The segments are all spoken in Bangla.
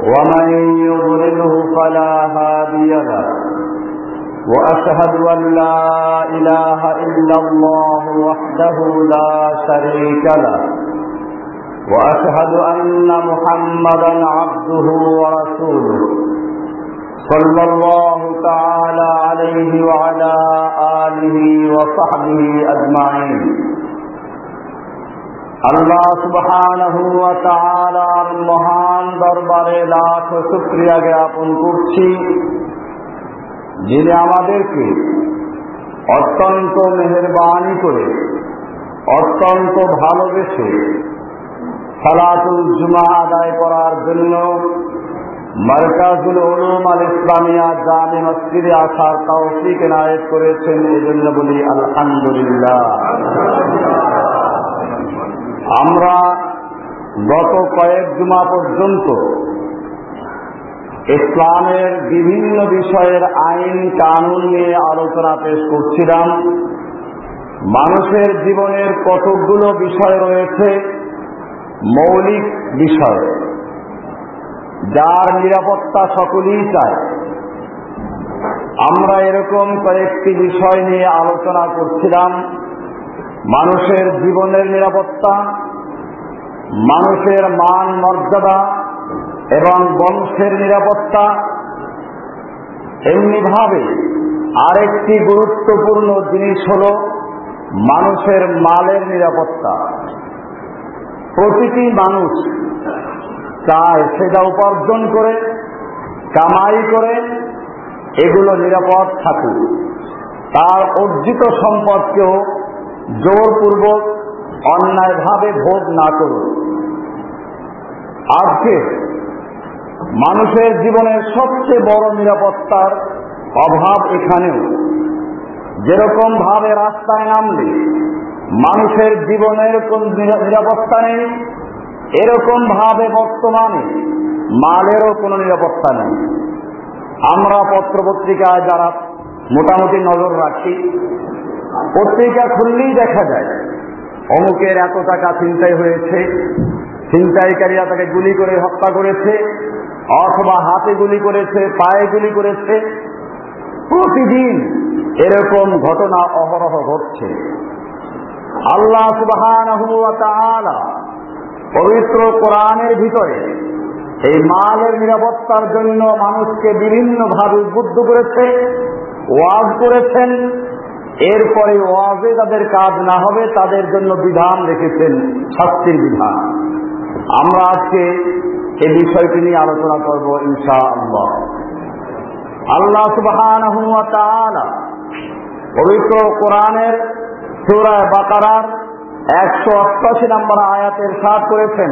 ومن يضلله فلا هادي له. وأشهد أن لا إله إلا الله وحده لا شريك له. وأشهد أن محمدا عبده ورسوله. صلى الله تعالى عليه وعلى آله وصحبه أجمعين. আল্লাহ তাআলার মহান দরবারে লাখ শুকরিয়া জ্ঞাপন করছি, যিনি আমাদেরকে অত্যন্ত মেহরবানি করে, অত্যন্ত ভালোবেসে সালাতুল জুমা আদায় করার জন্য মার্কাজুল উলুম আল ইসলামিয়া জামে মসজিদে আসার তৌফিক এনায়েত করেছেন। এজন্য বলি আলহামদুলিল্লাহ। আমরা গত কয়েক জুমা পর্যন্ত ইসলামের বিভিন্ন বিষয়ের আইন কানুন নিয়ে আলোচনা পেশ করছিলাম। মানুষের জীবনের কতকগুলো বিষয় রয়েছে, মৌলিক বিষয়, যার নিরাপত্তা সকলেই চায়। আমরা এরকম কয়েকটি বিষয় নিয়ে আলোচনা করছিলাম। মানুষের জীবনের নিরাপত্তা, মানুষের মান মর্যাদা এবং বংশের নিরাপত্তা, এমনিভাবে আরেকটি গুরুত্বপূর্ণ জিনিস হল মানুষের মালের নিরাপত্তা। প্রতিটি মানুষ চায় সেটা উপার্জন করে, কামাই করে, এগুলো নিরাপদ থাকুক। তার অর্জিত সম্পদকেও জোরপূর্বক অন্যায়ভাবে ভোগ না করুন। আজকে মানুষের জীবনের সবচেয়ে বড় নিরাপত্তার অভাব এখানেও। যেরকম ভাবে রাস্তায় নামলে মানুষের জীবনের কোন নিরাপত্তা নেই, এরকম ভাবে বর্তমানে মালেরও কোনো নিরাপত্তা নেই। আমরা পত্রপত্রিকায় যারা মোটামুটি নজর রাখি পত্রিকা খুললেই দেখা যায়। অমুকের এত টাকা চিন্তাই হয়েছে, ছিনতাইকারীরা তাকে গুলি করে হত্যা করেছে, অথবা হাতে গুলি করেছে, পায়ে গুলি করেছে। প্রতিদিন এরকম ঘটনা অহরহ ঘটছে। আল্লাহ সুবাহান পবিত্র কোরআনের ভিতরে এই মালের নিরাপত্তার জন্য মানুষকে বিভিন্নভাবে উদ্বুদ্ধ করেছে, ওয়াজ করেছেন এরপরে ওয়াজে তাদের কাজ না হবে, তাদের জন্য বিধান রেখেছেন শাস্তির বিধান। আমরা আজকে এই বিষয়টি নিয়ে আলোচনা করব ইনশা আল্লাহ আল্লাহ সুবহান পবিত্র কোরআনের সুরায় বাকারার একশো অষ্টাশি নম্বর আয়াতের সাথ করেছেন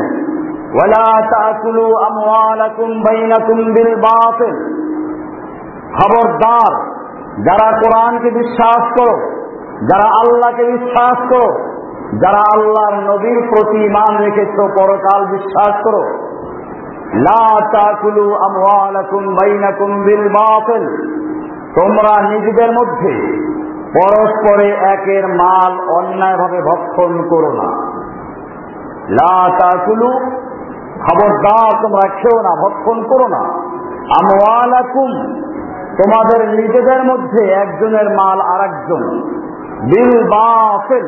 খবরদার যারা কোরআনকে বিশ্বাস করো, যারা আল্লাহকে বিশ্বাস করো, যারা আল্লাহর নবীর প্রতি ইমান রেখেছ, পরকাল বিশ্বাস করো। তোমরা নিজেদের মধ্যে পরস্পরে একের মাল অন্যায়ভাবে ভক্ষণ করো না। খবরদার তোমরা খেও না, ভক্ষণ করো না। আমওয়ালাকুম তোমাদের নিজেদের মধ্যে একজনের মাল আর একজন বিল বাফেল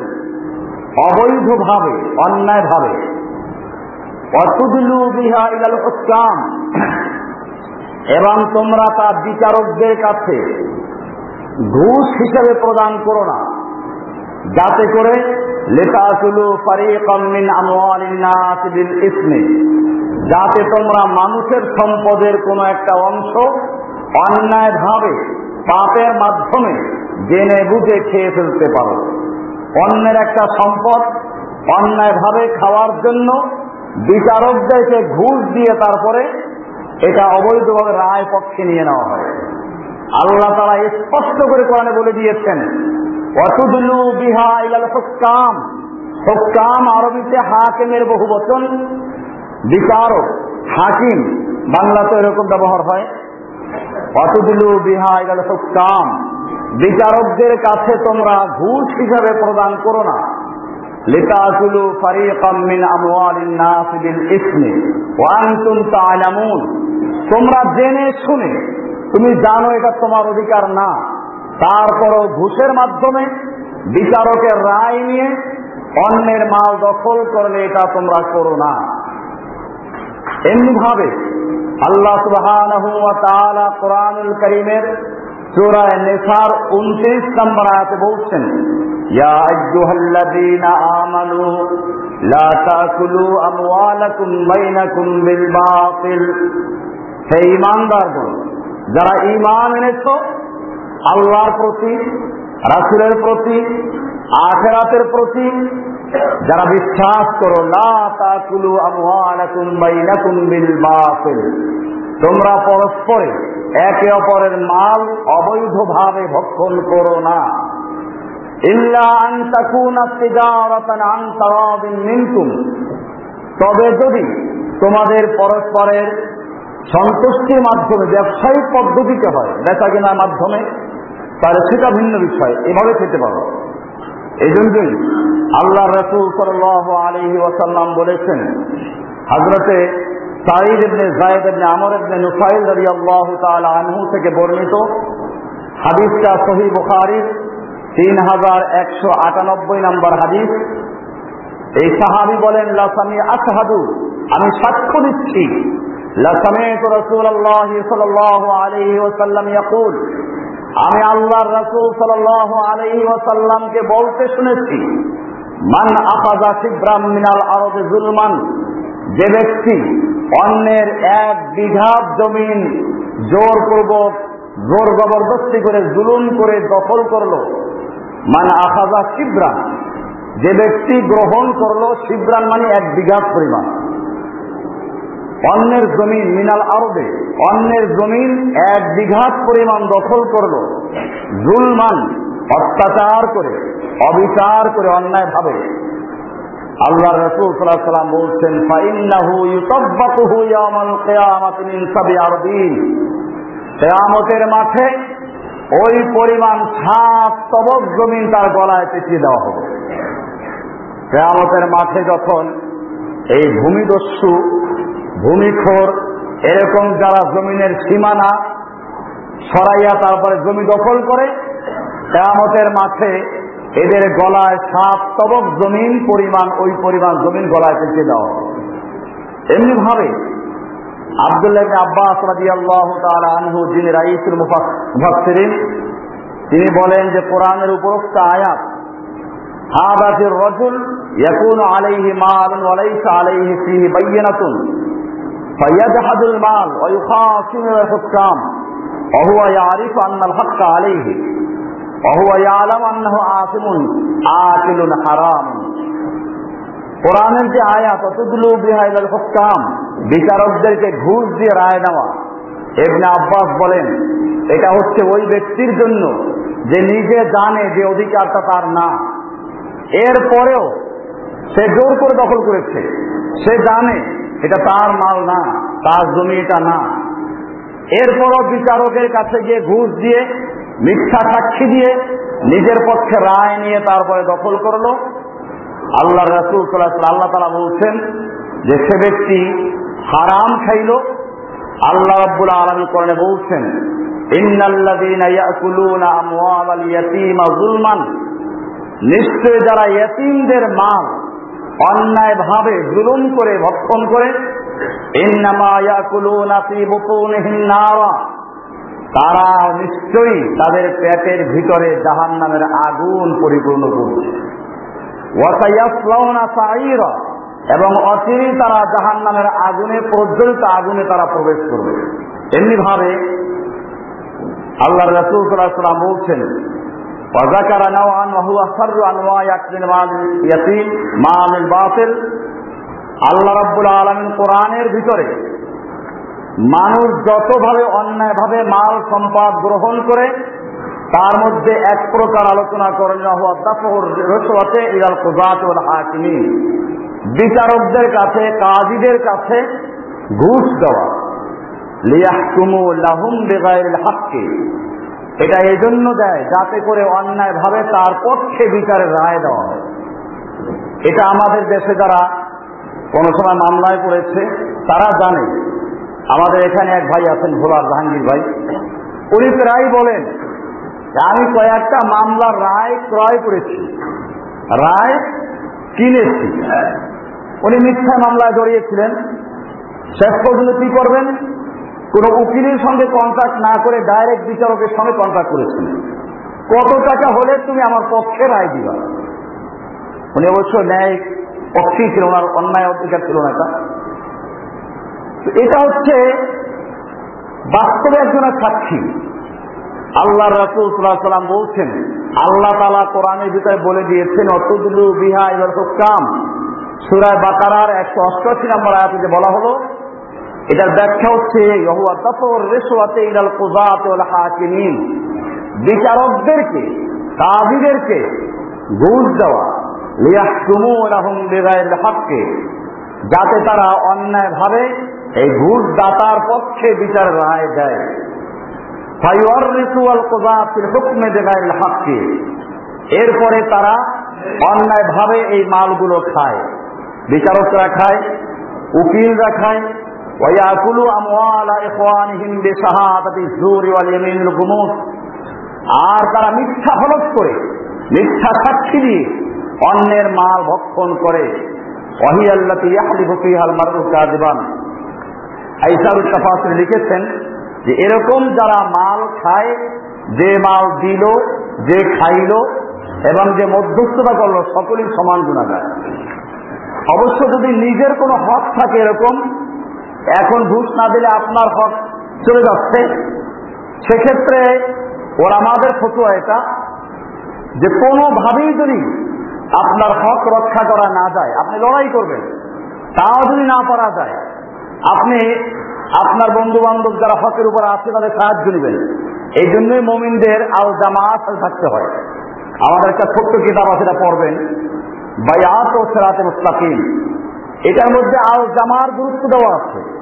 অবৈধভাবে, অন্যায়ভাবে। অতুদলু বিহা ইলাল হকাম এবং তোমরা তা বিচারকদের কাছে ঘুষ হিসেবে প্রদান করো না। যাতে করে লেতাসুলু ফারিকাম মিন আমওয়ালিন বিল যাতে তোমরা মানুষের সম্পদের কোনো একটা অংশ অন্যায়ভাবে পাপের মাধ্যমে জেনে বুঝে খেয়ে ফেলতে পারো। অন্যের একটা সম্পদ অন্যায়ভাবে খাওয়ার জন্য বিচারকদেরকে ঘুষ দিয়ে তারপরে এটা অবৈধভাবে রায় পক্ষে নিয়ে নেওয়া হয়। আল্লাহ তারা স্পষ্ট করে কোরআনে বলে দিয়েছেন অতুদুলু বিহা ইলাল হুক্কাম হুক্কাম আরবিতে হাকিমের বহু বচন বিচারক, হাকিম বাংলাতে এরকম ব্যবহার হয়। অতুদুলু বিহা ইলাল হুক্কাম বিচারকদের কাছে তোমরা ঘুষ হিসাবে প্রদান করো না। তোমরা জেনে শুনে, তুমি জানো এটা তোমার অধিকার না। তারপরও ঘুষের মাধ্যমে বিচারকের রায় নিয়ে অন্যের মাল দখল করলে এটা তোমরা করো না। এমনি ভাবে আল্লাহ সুবহানাহু ওয়া তাআলা কোরআনুল কারীমের সূরা নিসার 29 নম্বর আয়াতে বলছেন ইয়া আইয়ুহাল্লাযীনা আমানু লা তাকুলু আমওয়ালাকুম বাইনাকুম বিল বাতিল হে ঈমানদারগণ যারা ঈমান এনেছো আল্লাহর প্রতি রাসূলের প্রতি, আখেরাতের প্রতি যারা বিশ্বাস করো না তোমরা পরস্পরে একে অপরের মাল অবৈধভাবে ভক্ষণ করো না। তবে যদি তোমাদের পরস্পরের সন্তুষ্টির মাধ্যমে, ব্যবসায়িক পদ্ধতিতে হয় বেচা কেনার মাধ্যমে তাহলে সেটা ভিন্ন বিষয়। এভাবে খেতে পারো। এই জন্যই আল্লাহ রসুল সাল আলহি ওয়াসাল্লাম বলেছেন হাজরতে সাইদ ইবনে জায়দ ইবনে আমর ইবনে নুফাইল রাদিয়াল্লাহু তাআলা আনহু থেকে বর্ণিত হাদিসটা সহি বুখারীর তিন হাজার একশো আটানব্বই নম্বর হাদিস। এই সাহাবি বলেন লাসামি আশহাদু, আমি সাক্ষ্য দিচ্ছি। লাসামিত রাসূলুল্লাহ সাল্লাল্লাহু আলাইহি ওয়াসাল্লাম ইয়াকুল আমি আল্লাহর রাসূল সাল্লাল্লাহু আলাইহি ওয়াসাল্লামকে বলতে শুনেছি, মান আফাজা শিবরাম মিনাল আরদে জুলমান যে ব্যক্তি অন্যের এক বিঘা জমিন জোরপূর্বক, জোর জবরদস্তি করে জুলুম করে দখল করল। মানে আফাজা শিবরান যে ব্যক্তি গ্রহণ করল শিবরান মানে এক বিঘা পরিমাণ। অন্যের জমিন মিনাল আরবে অন্যের জমিন এক বিঘাত পরিমাণ দখল করল। জুলমান, অত্যাচার করে, অবিচার করে অন্যায় ভাবে। আল্লাহ রসুল সাল্লাহ সাল্লাম বলছেন, ফাইন্নাহু ইউতাব্বাকুহু ইয়াউমাল কিয়ামাতি মিন সাবঈ কেয়ামতের মাঠে ওই পরিমাণ সাত তবক জমিন তার গলায় পেঁচিয়ে দেওয়া হবে। কেয়ামতের মাঠে যখন এই ভূমিদস্যু ভূমিখোর, এরকম যারা জমিনের সীমানা সরাইয়া তারপরে জমি দখল করে, কেয়ামতের মাঠে এদের গলায় সাত তবক জমিন পরিমাণ, ওই পরিমাণ জমিন গলায় পেঁচিয়ে দেওয়া এমনি ভাবে আবদুল্লাহ আব্বাস রাদিয়াল্লাহু তাআলা আনহু, যিনি রাইসুল মুফাসসিরিন, তিনি বলেন যে কোরআনের উপরোক্ত আয়াত, হাদা ফির রাজুল ইয়াকুনু আলাইহি মালুন ওয়া লাইসা আলাইহি ফীহি বায়িনাতুন فيجحد المال ويخاصم الحكام وهو يعرف أن الحق عليه وهو يعلم أنه آثم آكل حرام কোরআনের যে আয়াত অতগুলো বিহাইল হুকাম বিচারকদেরকে ঘুষ দিয়ে রায় নেওয়া এবনে আব্বাস বলেন এটা হচ্ছে ওই ব্যক্তির জন্য যে নিজে জানে যে অধিকারটা তার না এর পরেও সে জোর করে দখল করেছে সে জানে এটা তার মাল না, তার জমি এটা না। এরপরও বিচারকের কাছে গিয়ে ঘুষ দিয়ে, মিথ্যা সাক্ষী দিয়ে নিজের পক্ষে রায় নিয়ে তারপরে দখল করল। আল্লাহ রসুল আল্লাহ তালা বলছেন যে সে ব্যক্তি হারাম খাইল। আল্লাহ রব্বুল আলমী করণে বলছেন নিশ্চয় যারা ইয়তিমদের মাল অন্যায় ভাবে জুলুম করে, ভক্ষণ করে তারা নিশ্চয়ই তাদের পেটের ভিতরে জাহান নামের আগুন পরিপূর্ণ করছে। এবং অচিরেই তারা জাহান নামের আগুনে, প্রজ্বলিত আগুনে তারা প্রবেশ করবে। এমনি ভাবে আল্লাহ রসুল সাল্লাম বলছেন وذكر نوعا وهو شر انواع اكل مال اليتيم مال الباطل আল্লাহ রাব্বুল আলামিন কোরআনের ভিতরে মানুষ যতভাবে অন্যায়ভাবে মাল সম্পদ গ্রহণ করে তার মধ্যে এক প্রকার আলোচনা করেন রসুয়াতে ইরাল কুজাত হাকিমি বিচারকদের কাছে কাজীদের কাছে ঘুষ দেওয়া লিয়াহকুমু লাহুম বেগাইল হাক্কে এটা এই জন্য দেয় যাতে করে অন্যায়ভাবে তার পক্ষে বিচারের রায় দেওয়া হয়। এটা আমাদের দেশে যারা কোনো সময় মামলায় পড়েছে, তারা জানে। আমাদের এখানে এক ভাই আছেন ভোলার জাহাঙ্গীর ভাই। উনি প্রায় বলেন, আমি কয়েকটা মামলার রায় ক্রয় করেছি। রায় কিনেছি। উনি মিথ্যা মামলায় জড়িয়েছিলেন। শেষ পর্যন্ত কি করবেন? কোন উকিলের সঙ্গে কন্ট্যাক্ট না করে ডাইরেক্ট বিচারকের সঙ্গে কন্ট্যাক্ট করেছেন কত টাকা হলে তুমি আমার পক্ষে রায় দিবা? উনি অবশ্য ন্যায় পক্ষেই ছিল, ওনার অন্যায় অধিকার ছিল না এটা। এটা হচ্ছে বাস্তবে একজনের সাক্ষী। আল্লাহ রাসুল সাল্লাম বলছেন, আল্লাহ তালা কোরআনের ভিতরে বলে দিয়েছেন অতুদুলু বিহা এবার হুকাম। সুরায় বাকারার একশো অষ্টআশি নম্বর আয়াতে বলা হলো এটার ব্যাখ্যা হচ্ছে বিচারকদেরকে কাজীদেরকে ঘুষ দেওয়া যাতে তারা অন্যায় ভাবে, এই ঘুষ দাতার পক্ষে বিচার রায় দেয়। এরপরে তারা অন্যায় ভাবে এই মালগুলো খায়। বিচারকরা খায়, উকিলরা খায় ويأكلوا أموال إخوانهم بشهادة الزور واليمين الغموس আর তারা মিথ্যা হলফ করে মিথ্যা সাক্ষী দিয়ে অন্যের মাল ভক্ষণ করে ওয়াহিয়াল্লাতি ইয়াহলিফু ফিহাল মারউ কাযিবান আইসারুল তাফাসির লিখেছেন যে এরকম যারা মাল খায় যে মাল দিল যে খাইল এবং যে মধ্যস্থতা করলো সকলেই সমান গুণাগার অবশ্য যদি নিজের কোনো হক থাকে এরকম এখন ঘুষ না দিলে আপনার হক চলে যাচ্ছে। সেক্ষেত্রে ওরা আমাদের ফতুয়া এটা যে কোনোভাবেই যদি আপনার হক রক্ষা করা না যায়, আপনি লড়াই করবেন, তাও যদি না পারা যায়, আপনি আপনার বন্ধু বান্ধব যারা হকের উপর আছে তাদের সাহায্য নেবেন। এই জন্যই মমিনদের আল জামাত থাকতে হয়। আমাদের একটা ছোট্ট কিতাব আছে, এটা পড়বেন। বায়াত ও সেরাতে মুস্তাকিম। এটার মধ্যে আল জামার গুরুত্ব দেওয়া আছে।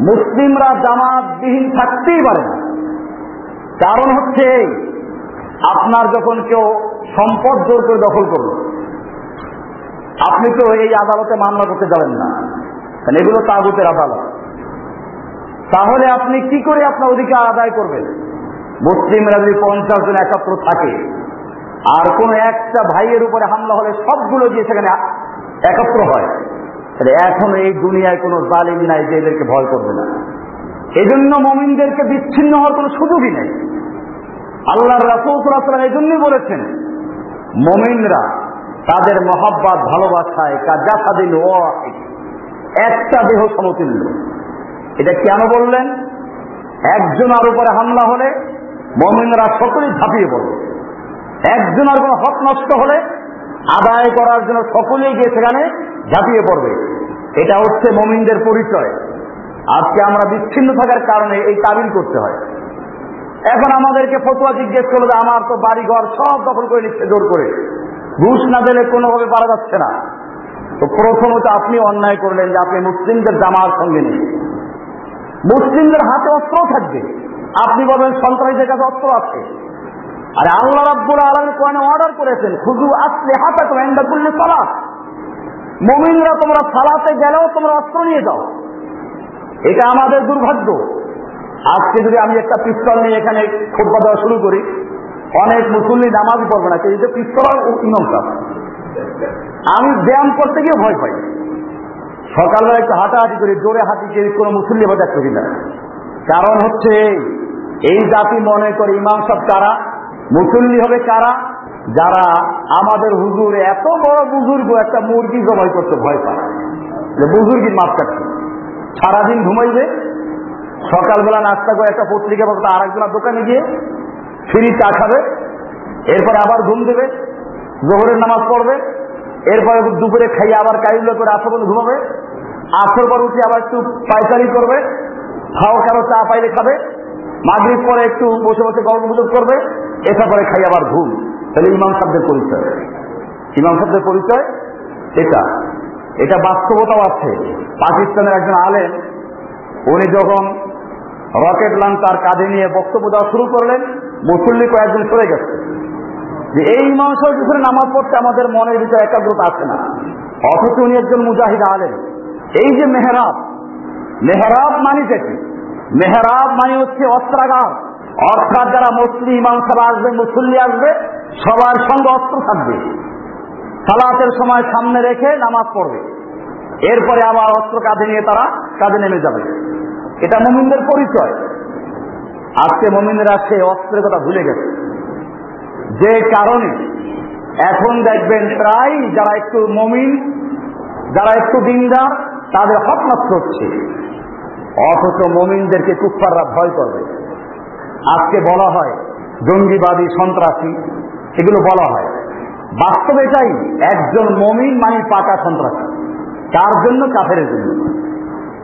মুসলিমরা জামাতবিহীন থাকতেই পারে না। কারণ হচ্ছে আপনার যখন কেউ সম্পদ জোর করে দখল করল আপনি তো এই আদালতে মামলা করতে যাবেন না। এগুলো তাগুতের আদালত। তাহলে আপনি কি করে আপনার অধিকার আদায় করবেন? মুসলিমরা যদি পঞ্চাশ জন একাত্র থাকে, আর কোন একটা ভাইয়ের উপরে হামলা হলে সবগুলো গিয়ে সেখানে একত্র হয়। এখন এই দুনিয়ায় কোনো জালিম নাই যে এদেরকে ভয় করবে না। এই জন্য মমিনদেরকে বিচ্ছিন্ন হওয়ার কোনো সুযোগই নেই। আল্লাহর রাসুলাম এই জন্যই বলেছেন, মমিনরা তাদের মহাব্বাত, ভালোবাসায় কাজাসাদিন ও একটা দেহ সমতুল্য। এটা কেন বললেন? একজনের উপরে হামলা হলে মমিনরা সকলেই ঝাঁপিয়ে পড়বে একজনের কোনো হক নষ্ট হলে আদায় করার জন্য সকলেই গিয়ে সেখানে ঝাঁপিয়ে পড়বে। এটা হচ্ছে মমিনদের পরিচয়। আজকে আমরা বিচ্ছিন্ন থাকার কারণে এই তাবিল করতে হয়। এখন আমাদেরকে ফতুয়া জিজ্ঞেস করল যে, আমার তো বাড়ি ঘর সব দখল করে নিচ্ছে জোর করে। ঘুষ না দিলে কোনোভাবে পারা যাচ্ছে না। তো প্রথমত আপনি অন্যায় করলেন যে, আপনি মুসলিমদের জামার সঙ্গে নেই। মুসলিমদের হাতে অস্ত্র থাকবে। আপনি বলবেন, সন্ত্রাসীদের কাছে অস্ত্র আছে। আর আল্লাহ রাব্বুল আলমী কোরআনে অর্ডার করেছেন খুদু আসলে হাতা করে এন্ডা করলে মমিনরা তোমরা সালাতে গেলেও তোমরা অস্ত্র নিয়ে যাও। এটা আমাদের দুর্ভাগ্য। আজকে যদি আমি একটা পিস্তল নিয়ে এখানে খোটবা দেওয়া শুরু করি, অনেক মুসল্লি নামাজ পড়বে না, কিন্তু পিস্তল ইমাম আমি ব্যায়াম করতে গিয়ে ভয় পাই। সকালবেলা একটু হাঁটাহাঁটি করি, জোরে হাঁটি করি কোনো মুসল্লি বা দেখতে কিনা কারণ হচ্ছে এই জাতি মনে করে ইমাম সাহেব কারা? মুসল্লি হবে কারা? যারা আমাদের হুজুর এত বড় বুজুর্গ, একটা মুরগি জবাই করতে ভয় পায়। যে বুজুর্গির মাছ কাটছে সারাদিন ঘুমাইবে, সকালবেলা নাস্তা করে একটা পত্রিকা পাবে আর দোকানে গিয়ে ফ্রি চা খাবে, এরপরে আবার ঘুম দেবে, জোহরের নামাজ পড়বে, এরপরে দুপুরে খাইয়ে আবার কাইগুলো করে আসর পর্যন্ত ঘুমাবে, আসর পর উঠে আবার একটু পায়চারি করবে, খাও কারও চা পাইলে খাবে, মাগরিব পরে একটু বসে বসে গল্প করবে এটা পরে খাই আবার ঘুম। তাহলে ইমাম সাহেবদের পরিচয়। ইমাম সাহেবদের পরিচয় এটা। এটা বাস্তবতাও আছে। পাকিস্তানের একজন আলেন উনি যখন রকেট লঞ্চার কাঁধে নিয়ে বক্তব্য দেওয়া শুরু করলেন, মুসল্লি কয়েকজন সরে গেছে। যে এই ইমাম সাহেব পিছনে নামাজ পড়তে আমাদের মনের ভিতরে একাগ্রতা আছে না, অথচ উনি একজন মুজাহিদ আলেন এই যে মেহরাব মেহরাব মানে কি? মেহরাব মানে হচ্ছে অস্ত্রাগার। অর্থাৎ যারা মুসলিম ইমাম সাহেব আসবে মুসল্লি আসবে সবার সঙ্গে অস্ত্র থাকবে। সালাতের সময় সামনে রেখে নামাজ পড়বে। এরপরে আবার অস্ত্র কাঁধে নিয়ে তারা কাঁধে নেমে যাবে। এটা মমিনদের পরিচয়। আজকে মমিনরা সে অস্ত্রের কথা ভুলে গেছে। যে কারণে এখন দেখবেন প্রায় যারা একটু মমিন, যারা একটু দিনদার, তাদের হক নষ্ট হচ্ছে অথচ মমিনদেরকে কুফাররা ভয় করবে। আজকে বলা হয় জঙ্গিবাদী সন্ত্রাসী এগুলো বলা হয়। বাস্তবে এটাই, একজন মমিন মানে পাকা সন্ত্রাসী। কার জন্য? কাফের জন্য।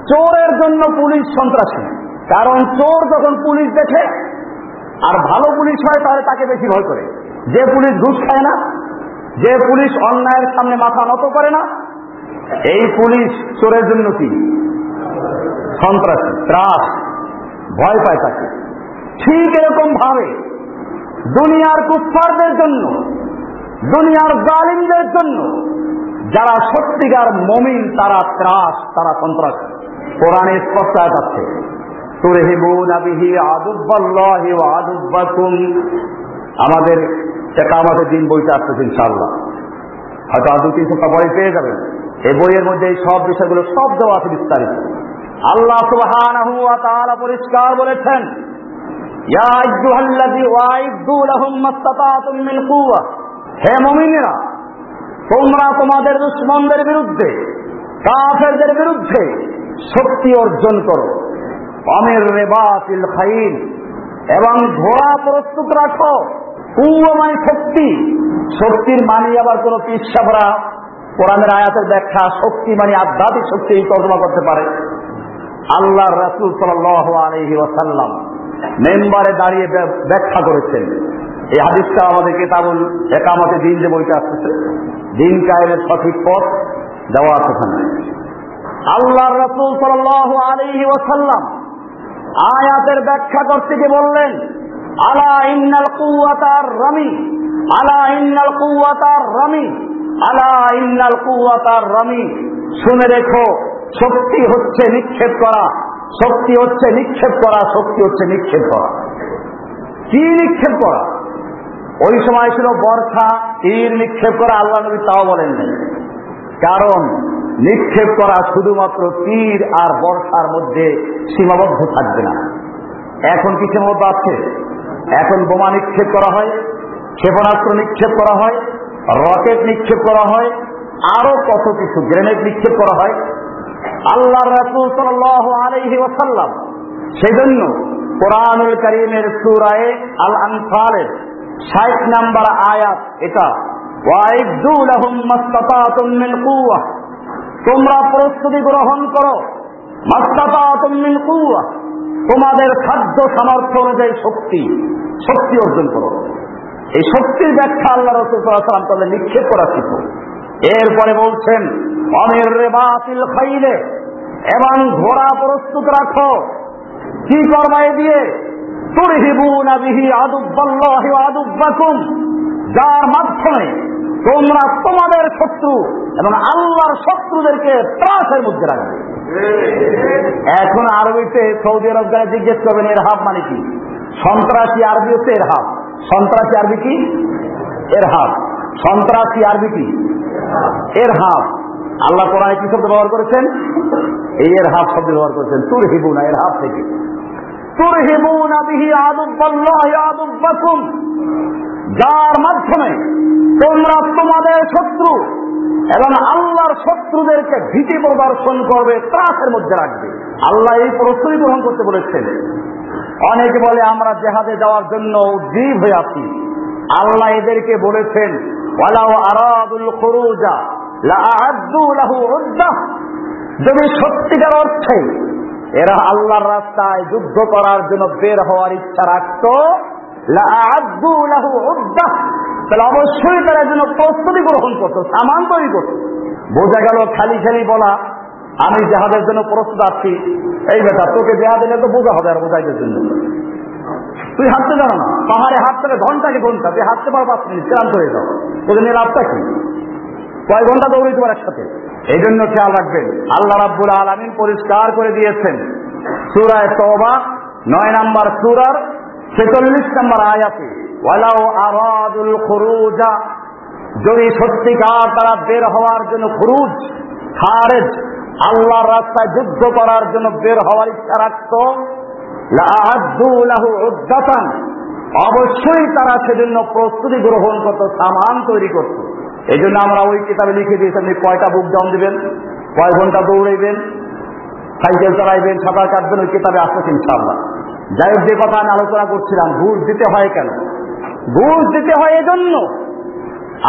চোরের জন্য পুলিশ সন্ত্রাসী। কারণ চোর যখন পুলিশ দেখে, আর ভালো পুলিশ হয়, তাহলে তাকে বেশি ভয় করে। যে পুলিশ ঘুষ খায় না, যে পুলিশ অন্যায়ের সামনে মাথা নত করে না, এই পুলিশ চোরের জন্য কি? সন্ত্রাসী, ত্রাস। ভয় পায় তাকে। ঠিক এরকম ভাবে দুনিয়ার কুফারদের জন্য, দুনিয়ার জালিমদের জন্য, যারা সত্যিকার মমিন, তারা ত্রাস, তারা সন্ত্রাস। কোরআনে স্পষ্ট আছে আমাদের আমাদের দিন বইটা আসতেছে ইনশাল্লাহ হয়তো আর দু তিন সপ্তাহ পরে পেয়ে যাবেন। এই বইয়ের মধ্যে এই সব বিষয়গুলো সব দেওয়া আছে বিস্তারিত। আল্লাহ সুবাহ পরিষ্কার বলেছেন হে মমিনেরা, তোমরা তোমাদের দুশ্মনদের বিরুদ্ধে, কাফেরদের বিরুদ্ধে শক্তি অর্জন করো। অমের রেবাতিল খাইল, এবং ঘোড়া প্রস্তুত রাখো। কুয়মায় শক্তি। শক্তির মানি আবার কোন পিসাবরা কোরআনের আয়াতের ব্যাখ্যা, শক্তি মানে আধ্যাত্মিক শক্তি তর্জমা করতে পারে। আল্লাহ রাসুল সাল আলহি ওয়াসাল্লাম মেম্বারে দাঁড়িয়ে ব্যাখ্যা করেছেন। এই হাদিসটা আমাদের কেতাবুল একামতে দিন যে বইটা আসতেছে। দিন কায়ের সঠিক পথ দেওয়া আছে আল্লাহ রসুল সাল আলহি ওসাল্লাম আয়াতের ব্যাখ্যা করতে গিয়ে বললেন, আলা ইন্নাল কুয়াতার রমি আলা ইন্নাল কুয়াতার রমি আলা ইন্নাল কুয়াতার রমি শুনে রেখো শক্তি হচ্ছে নিক্ষেপ করা। শক্তি হচ্ছে নিক্ষেপ করা, শক্তি হচ্ছে নিক্ষেপ করা। কি নিক্ষেপ করা? ওই সময় ছিল বর্ষা, তীর নিক্ষেপ করা, আল্লাহ নবী তাও বলেন কারণ নিক্ষেপ করা শুধুমাত্র তীর আর বর্ষার মধ্যে সীমাবদ্ধ থাকবে না। এখন কি সীমাবদ্ধ আছে? এখন বোমা নিক্ষেপ করা হয়, ক্ষেপণাস্ত্র নিক্ষেপ করা হয়, রকেট নিক্ষেপ করা হয়, আরও কত কিছু, গ্রেনেড নিক্ষেপ করা হয় আল্লাহ রাসুল সাল আলহি ওসাল্লাম সেই জন্য কোরআনুল করিমের সুরায় আল আনফালের ষাট নাম্বার আয়াত এটা তোমরা প্রস্তুতি গ্রহণ করো তোমাদের খাদ্য সামর্থ্য অনুযায়ী শক্তি শক্তি অর্জন করো এই শক্তির ব্যাখ্যা আল্লাহ তাদের নিক্ষেপ করা ছিল। এরপরে বলছেন অমের বাতিল খাইলে এবং ঘোড়া প্রস্তুত রাখো। কি করবাই দিয়ে? যার মাধ্যমে তোমরা তোমাদের শত্রু এবং আল্লাহর শত্রুদেরকে ত্রাসের মধ্যে রাখবে। এখন আরবিতে সৌদি আরব যারা জিজ্ঞেস করবেন, এর হাব মানে কি? সন্ত্রাসী আরবি হচ্ছে এর হাব। সন্ত্রাসী আরবি কি? এর হাব। সন্ত্রাসী আরবি কি? এর হাব। আল্লাহ কোরআনে কি শব্দ ব্যবহার করেছেন? এই এর হাব শব্দ ব্যবহার করেছেন। তুর হিবু না এর হাব থেকে। তুর হিবু না বিহি আদুব্বাকুম যার মাধ্যমে তোমরা তোমাদের শত্রু এবং আল্লাহর শত্রুদেরকে ভীতি প্রদর্শন করবে, ত্রাসের মধ্যে রাখবে। আল্লাহ এই প্রস্তুতি গ্রহণ করতে বলেছেন। অনেকে বলে, আমরা জেহাদে যাওয়ার জন্য উদ্দীপ হয়ে আছি। আল্লাহ এদেরকে বলেছেন যদি সত্যিকার অর্থে এরা আল্লাহর রাস্তায় যুদ্ধ করার জন্য বের হওয়ার ইচ্ছা রাখত তাহলে অবশ্যই তারা যেন প্রস্তুতি গ্রহণ করতো, সামান তৈরি করত। বোঝা গেল খালি খালি বলা, আমি জেহাদের জন্য প্রস্তুত আছি। এই বেটা, তোকে জেহাদ দিলে তো বোঝা হবে আর বোঝাইদের জন্য। তুই হাঁটতে জানো না? পাহাড়ে হাঁটতে ঘন্টাকে ঘণ্টা, তুই হাঁটতে পারো পাঁচ মিনিট, ক্লান্ত হয়ে যাও। তোকে নিয়ে লাভটা কি? কয় ঘণ্টা দৌড়ে তোমার একসাথে? এই জন্য খেয়াল রাখবেন, আল্লাহ রাব্বুল আলমিন পরিষ্কার করে দিয়েছেন। সুরায় তবা নয় নাম্বার সুরার ছেচল্লিশ নম্বর আয়াতে ওয়ালাও আরাদুল খুরুজা। যদি সত্যিকার তারা বের হওয়ার জন্য খুরুজ, খারেজ, আল্লাহর রাস্তায় যুদ্ধ করার জন্য বের হওয়ার ইচ্ছা রাখত অবশ্যই তারা সেজন্য প্রস্তুতি গ্রহণ করত, সামান তৈরি করত। এই জন্য আমরা ওই কিতাবে লিখে দিয়েছি, আপনি কয়টা বুক ডাউন দিবেন, কয় ঘণ্টা দৌড়াইবেন, সাইকেল চালাইবেন, সাঁতার কাটবেন, ওই কিতাবে আসছে ইনশাল্লাহ যাই হোক, যে কথা আমি আলোচনা করছিলাম, ঘুষ দিতে হয় কেন? ঘুষ দিতে হয় এজন্য।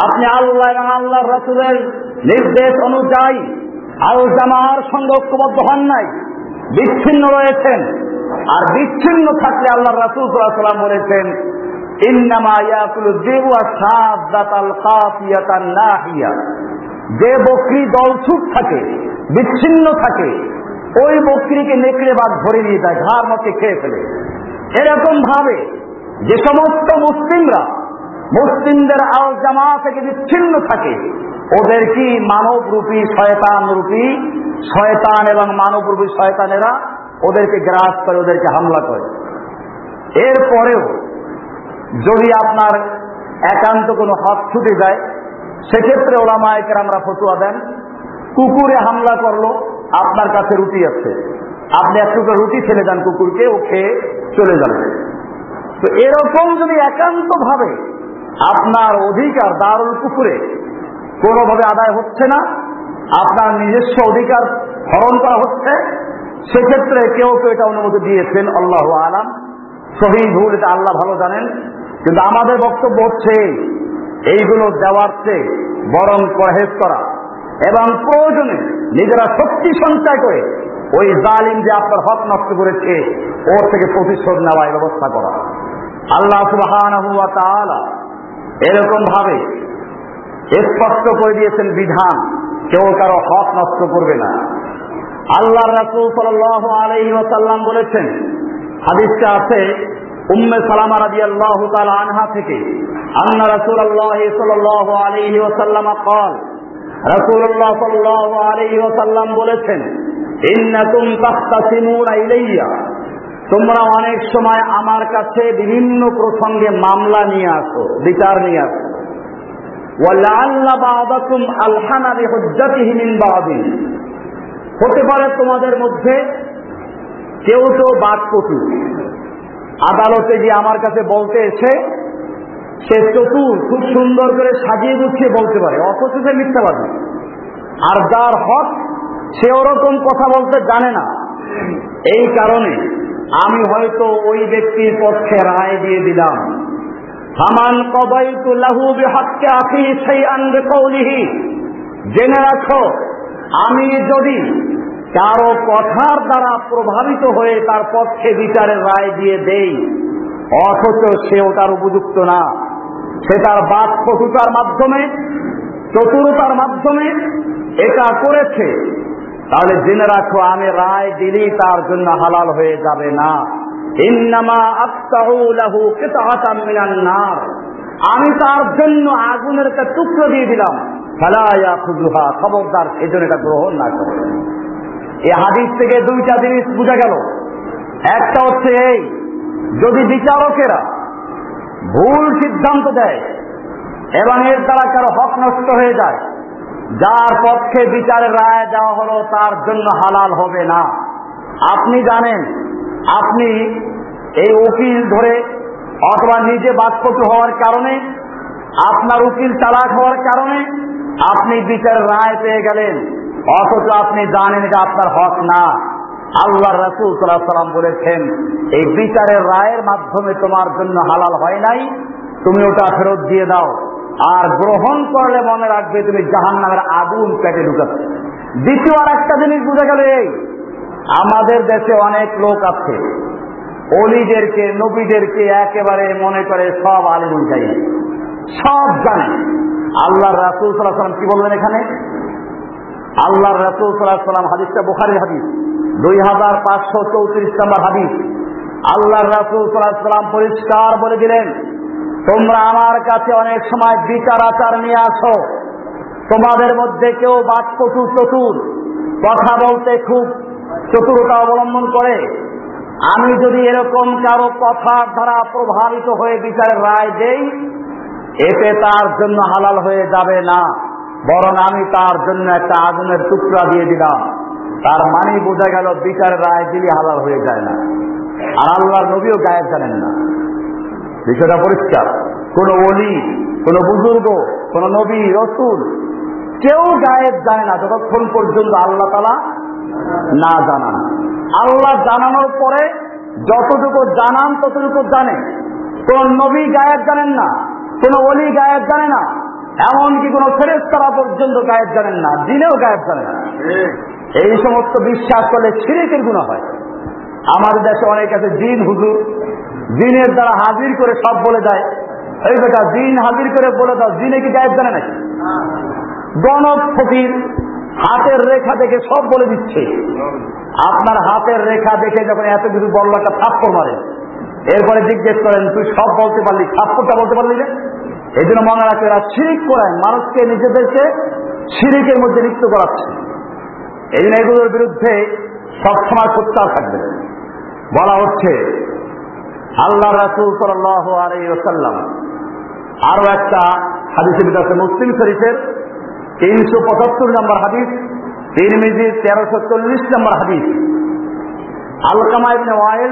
আপনি আল্লাহ এবং আল্লাহ রসুলের নির্দেশ অনুযায়ী আল জামার সঙ্গে ঐক্যবদ্ধ হন নাই, বিচ্ছিন্ন রয়েছেন। আর বিচ্ছিন্ন থাকলে আল্লাহ রাসুল সাল্লাম বলেছেন যে বকরি দলছুট থাকে, বিচ্ছিন্ন থাকে, ওই বকরিকে নেকড়ে বাদ ধরে নিয়ে যায়, ঘাড় মতে খেয়ে ফেলে। এরকম ভাবে যে সমস্ত মুসলিমরা মুসলিমদের আল জামা থেকে বিচ্ছিন্ন থাকে, ওদের কি মানব রূপী শয়তান রূপী শয়তান এবং মানব রূপী শয়তানেরা ওদেরকে গ্রাস করে, ওদেরকে হামলা করে? এরপরেও যদি আপনার একান্ত কোনো হাত ছুটে যায়, সেক্ষেত্রে ওরা ওলামায়কে আমরা ফতুয়া দেন। কুকুরে হামলা করল, আপনার কাছে রুটি আছে। আপনি একটু রুটি ফেলে দেন কুকুরকে, ও খেয়ে চলে যাবে। তো এরকম যদি একান্ত ভাবে আপনার অধিকার দারুল কুকুরে কোনোভাবে আদায় হচ্ছে না, আপনার নিজস্ব অধিকার হরণ করা হচ্ছে, সেক্ষেত্রে কেউ কেউ এটা অনুমতি দিয়েছেন, আল্লাহ আলাম। সহি ভুল এটা আল্লাহ ভালো জানেন। কিন্তু আমাদের বক্তব্য হচ্ছে, এইগুলো দেওয়ার চেয়ে বরং পরহেজ করা। এবং প্রয়োজনে নিজেরা শক্তি সঞ্চয় করে ওই জালিম যে আপনার হক নষ্ট করেছে, ওর থেকে প্রতিশোধ নেওয়ার ব্যবস্থা করা। আল্লাহ সুবাহ এরকম ভাবে স্পষ্ট করে দিয়েছেন বিধান, কেউ কারও হক নষ্ট করবে না। আল্লাহ রাসুল সাল ওসাল্লাম বলেছেন, হাদিসটা আছে উম্মে সালামা রাজি আল্লাহ আনহা থেকে আন্না রাসুল আল্লাহ সাল আলহি ওসাল্লাম কল রাসুল্লাহ সাল্লাহ আলহি ওসাল্লাম বলেছেন তোমরা অনেক সময় আমার কাছে বিভিন্ন প্রসঙ্গে মামলা নিয়ে আসো, বিচার নিয়ে আসো। হতে পারে তোমাদের মধ্যে কেউ তো বাদপটু আদালতে যে আমার কাছে বলতে এসে সে চতুর খুব সুন্দর করে সাজিয়ে গুছিয়ে বলতে পারে, অথচ সে মিথ্যাবাদী। আর যার হক, সে ওরকম কথা বলতে জানে না। এই কারণে আমি হয়তো ওই ব্যক্তির পক্ষে রায় দিয়ে দিলাম। হামান কবাইতু লাহু বিহাক্কে আখি সেই আনবে জেনে রাখো, আমি যদি কারও কথার দ্বারা প্রভাবিত হয়ে তার পক্ষে বিচারের রায় দিয়ে দেই। অথচ সে ওটার উপযুক্ত না। সে তার বাক কটুতার মাধ্যমে, চতুরতার মাধ্যমে এটা করেছে। তাহলে জেনে রাখো, আমি রায় দিলেই তার জন্য হালাল হয়ে যাবে না। আমি তার জন্য আগুনের একটা টুকরো দিয়ে দিলাম। ফালায়া খুজুহা খবরদার সেজন্য এটা গ্রহণ না করে। এই হাদিস থেকে দুইটা জিনিস বোঝা গেল। একটা হচ্ছে এই, যদি বিচারকেরা ভুল সিদ্ধান্ত দেয় এবং এর দ্বারা কারও হক নষ্ট হয়ে যায়, যার পক্ষে বিচারের রায় দেওয়া হলো তার জন্য হালাল হবে না। আপনি জানেন, আপনি এই উকিল ধরে অথবা নিজে বাদপটু হওয়ার কারণে, আপনার উকিল চালাক হওয়ার কারণে আপনি বিচারের রায় পেয়ে গেলেন। অথচ আপনি জানেন এটা আপনার হক না। আল্লাহ রসুল সাল্লাম বলেছেন, এই বিচারের রায়ের মাধ্যমে তোমার জন্য হালাল হয় নাই, তুমি ওটা ফেরত দিয়ে দাও। আর গ্রহণ করলে মনে রাখবে তুমি জাহান নামের আগুন পেটে ঢুকাচ্ছ। দ্বিতীয় আর একটা জিনিস বুঝে গেল এই, আমাদের দেশে অনেক লোক আছে, অলিদেরকে, নবীদেরকে একেবারে মনে করে সব আলিমুল যাই সব জানে। আল্লাহ রাসুল সাল্লাহ সাল্লাম কি বললেন এখানে? আল্লাহ রাসুল সাল্লাহ সাল্লাম হাদিসটা বোখারির হাদিস। দুই হাজার পাঁচশো চৌত্রিশ নম্বর হাদিস। আল্লাহ রাসুল সাল্লাহ সাল্লাম পরিষ্কার বলে দিলেন, তোমরা আমার কাছে অনেক সময় বিচার আচার নিয়ে আসো। তোমাদের মধ্যে কেউ বাক্য চতুর, কথা বলতে খুব চতুরতা অবলম্বন করে। আমি যদি এরকম কারও কথার দ্বারা প্রভাবিত হয়ে বিচারের রায় দেই, এতে তার জন্য হালাল হয়ে যাবে না। বরং আমি তার জন্য একটা আগুনের টুকরা দিয়ে দিলাম। তার মানে বোঝা গেল বিচারের রায় দিলে হালাল হয়ে যায় না। আর আল্লাহর নবীও গায়েব জানেন না। বিষয়টা পরিষ্কার। কোন অলি কোন বুজুর্গ, কোন নবী, রসুল কেউ গায়েব যায় না যতক্ষণ পর্যন্ত আল্লাহ তালা না জানান। আল্লাহ জানানোর পরে যতটুকু জানান ততটুকু জানে। কোন নবী গায়েব জানেন না, কোন অলি গায়েব জানে না। এমনকি কোন ফেরেস তারা পর্যন্ত গায়েব জানেন না, দিনেও গায়েব জানেন না। এই সমস্ত বিশ্বাস করলে ছিরেকের গুণ হয়। আমাদের দেশে অনেক আছে দিন হুজুর দিনের দ্বারা হাজির করে সব বলে দেয়। এই বেটা দিন হাজির করে বলে দাও দিনে কি গায়েব জানে নাকি? গণক ফকির হাতের রেখা দেখে সব বলে দিচ্ছে। আপনার হাতের রেখা দেখে যখন এত কিছু বড় একটা থাপ্পড় মারে। এরপরে জিজ্ঞেস করেন, তুই সব বলতে পারলি, থাপ্পড়টা বলতে পারলি না? এই জন্য মনে রাখে এরা শিরিক করায় মানুষকে নিজেদেরকে শিরিকের মধ্যে লিপ্ত করাচ্ছে। এই জন্য এগুলোর বিরুদ্ধে সবসময় সোচ্চার থাকবে। বলা হচ্ছে আল্লাহ রাসুল সাল্লাম আরও একটা হাদিসের আছে, মুসলিম শরীফের তিনশো পঁচাত্তর নম্বর হাদিস তিন মিজি তেরোশো চল্লিশ নম্বর হাদিস। আলকামা ইবনে ওয়াইল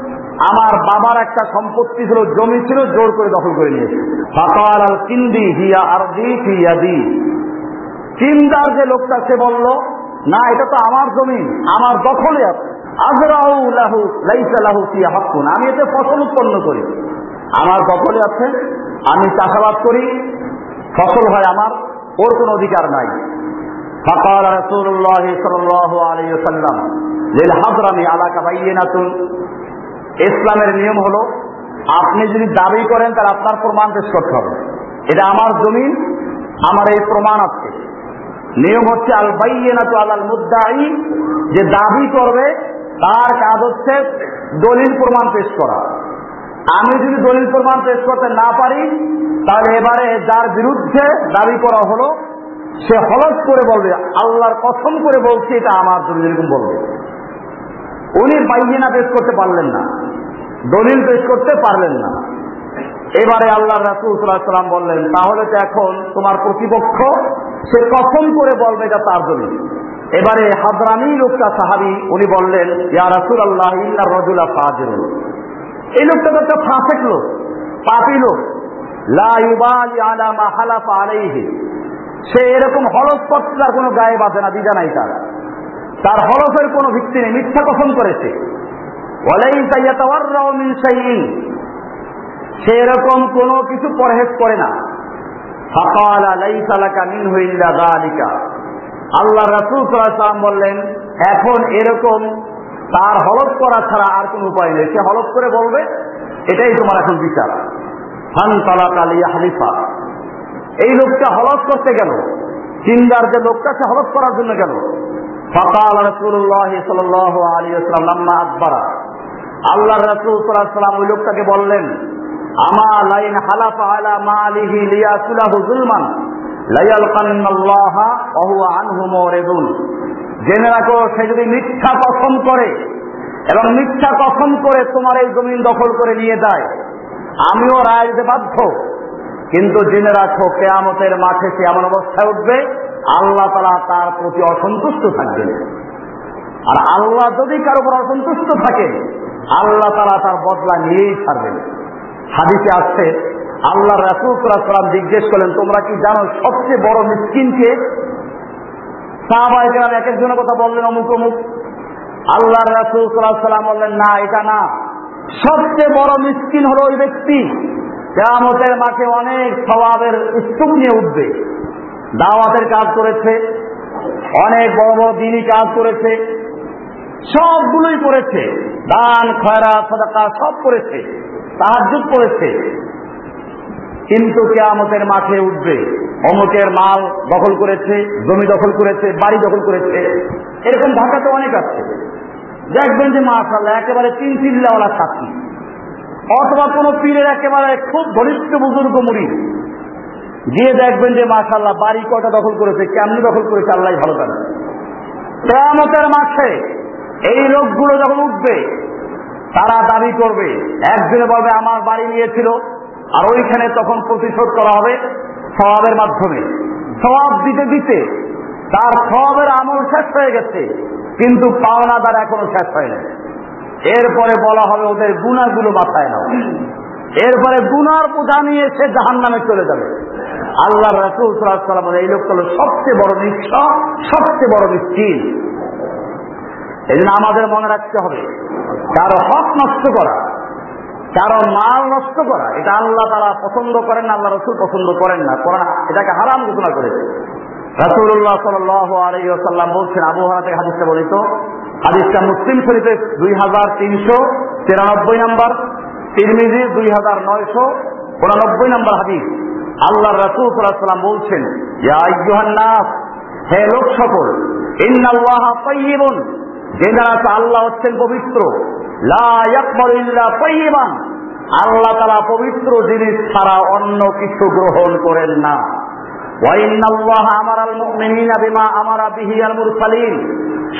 আমার বাবার একটা সম্পত্তি ছিল জমি ছিল জোর করে দখল করে নিয়েছে ফাকাল আল কিন্দি হিয়া আর দি ফিয়াদি কিন্দার যে লোকটা সে বলল না এটা তো আমার জমি আমার দখলে আছে আজরাউ লাহু লাইসা লাহু ফিয়া হাক্কুন আমি এতে ফসল উৎপন্ন করি আমার দখলে আছে আমি চাষাবাদ করি ফসল হয় আমার ওর কোনো অধিকার নাই فقال رسول الله صلى الله عليه وسلم للحضرم على كبينة ইসলামের নিয়ম হলো, আপনি যদি দাবি করেন, তাহলে আপনার প্রমাণ পেশ করতে হবে। এটা আমার জমিন আমার এই প্রমাণ আছে। নিয়ম হচ্ছে আল বাইয়েনাতু আলাল মুদ্দাই, যে দাবি করবে, তার কাজ হচ্ছে দলিল প্রমাণ পেশ করা। আমি যদি দলিল প্রমাণ পেশ করতে না পারি, তাহলে এবারে যার বিরুদ্ধে দাবি করা হলো, সে হলস করে বলবে, আল্লাহর কসম করে বলছে, এটা আমার জমি, এরকম বলবে। উনি বাইনা পেশ করতে পারলেন না। দলিল পেশ করতে পারলেন না। এবারে আল্লাহ রাসুল সাল্লাম বললেন, তাহলে তো এখন তোমার প্রতিপক্ষ, সে কখন করে বলবে এটা তার জমি এবারে হাদরানি লোকটা, সাহাবি, উনি বললেন, ইয়া রাসুল আল্লাহ ইল্লা রজুলা ফাজির এই লোকটা তো একটা ফাঁসেক লোক, পাপি লোক। সে এরকম হলফ তার কোনো গায়ে বাঁধে না, দিদা নাই তার। তার হরফের কোনো ভিত্তি নেই, মিথ্যা কথন করেছে। সে এরকম কোনো কিছু পরহেজ করে না। আল্লাহ রাসুল বললেন, এখন এরকম তার হলফ করা ছাড়া আর কোন উপায় নেই। সে হলফ করে বলবে, এটাই তোমার এখন বিচার। ফান তালাক আলিয়া হালিফা এই লোকটা হলফ করতে গেল। চিন্দার যে লোকটা, সে হলফ করার জন্য গেল। ফকাল রসুল্লাহ সাল আলী আসলাম লাম্মা আকবরা আল্লাহ রসুল সাল্লাম ওই লোকটাকে বললেন, আমা লাইন হালাফা আলা মালিহি লিয়াসুলাহু জুলমান? লাইয়াল কান্নাল্লাহ ওহুয়া আনহু মুরিদুন। জেনে রাখো, সে যদি মিথ্যা কসম করে, এবং মিথ্যা কসম করে তোমার এই জমিন দখল করে নিয়ে যায়, আমিও রায় দিতে বাধ্য। কিন্তু জেনে রাখো, কেয়ামতের মাঠে সে এমন অবস্থায় উঠবে আল্লাহ তারা তার প্রতি অসন্তুষ্ট থাকবেন। আর আল্লাহ যদি কারও উপর অসন্তুষ্ট থাকে আল্লাহ তারা তার বদলা নিয়েই ছাড়বেন। হাদিসে আসছে আল্লাহ রাসুলাম জিজ্ঞেস করলেন, তোমরা কি জানো সবচেয়ে বড় মিসকিনকে সাহাবাহিকেরাম এক একজনের কথা বললেন অমুক অমুক। আল্লাহ রাসুলাম বললেন, না, এটা না। সবচেয়ে বড় মিসকিন হলো ওই ব্যক্তি। কেয়ামতের মাঠে অনেক স্বভাবের স্তূপ নিয়ে উঠবে। দাওয়াতের কাজ করেছে, অনেক বড় বড় দিনই কাজ করেছে, সবগুলোই করেছে, দান, খয়রা, সদাকা সব করেছে তাহাজুদ করেছে। কিন্তু কেয়ামতের মাঠে উঠবে, অমুকের মাল দখল করেছে, জমি দখল করেছে, বাড়ি দখল করেছে, এরকম ঢাকাতে অনেক আছে। দেখবেন যে মাশাল্লাহ একেবারে তিন চিল্লাওয়ালা সাথী অথবা কোন পীরের একেবারে খুব ঘনিষ্ঠ বুজুর্গ মুড়ি গিয়ে দেখবেন যে মাশাল্লাহ বাড়ি কটা দখল করেছে, কেমনি দখল করেছে আল্লাহ ভালো জানে। কেয়ামতের মাঠে এই লোকগুলো যখন উঠবে, তারা দাবি করবে একদিনে বলবে, আমার বাড়ি নিয়েছিল। আর ওইখানে তখন প্রতিশোধ করা হবে স্বভাবের মাধ্যমে। স্বভাব দিতে দিতে তার স্বভাবের আমল শেষ হয়ে গেছে, কিন্তু পাওনা দ্বারা এখনও শেষ হয়নি। এরপরে বলা হবে, ওদের গুণাগুলো মাথায় নাও। এরপরে গুনার বোঝা নিয়ে সে জাহান নামে চলে যাবে। আল্লাহ রাসুল রসুলাম এই লোক হলো সবচেয়ে বড় নিঃস্ব, সবচেয়ে বড় নিশ্চিত এই আমাদের মনে রাখতে হবে, কারও হক নষ্ট করা, কারও মাল নষ্ট করা, এটা আল্লাহ তারা পছন্দ করেন না আল্লাহ রসুল পছন্দ করেন না এটাকে হারাম ঘোষণা করেছে। রাসুল্লাহ সাল্লাম বলছেন আবহাওয়া থেকে হাদিসটা বলিত হাদিসটা মুসলিম শরীফে দুই হাজার তিনশো তিরানব্বই নম্বর তিরমিজি দুই হাজার নয়শো উনানব্বই নম্বর হাদিস। আল্লাহ রাসুল সাল্লাম বলছেন হে লোক সকল যারা আল্লাহ হচ্ছেন পবিত্র আল্লাহ তারা পবিত্র জিনিস ছাড়া অন্য কিছু গ্রহণ করেন না।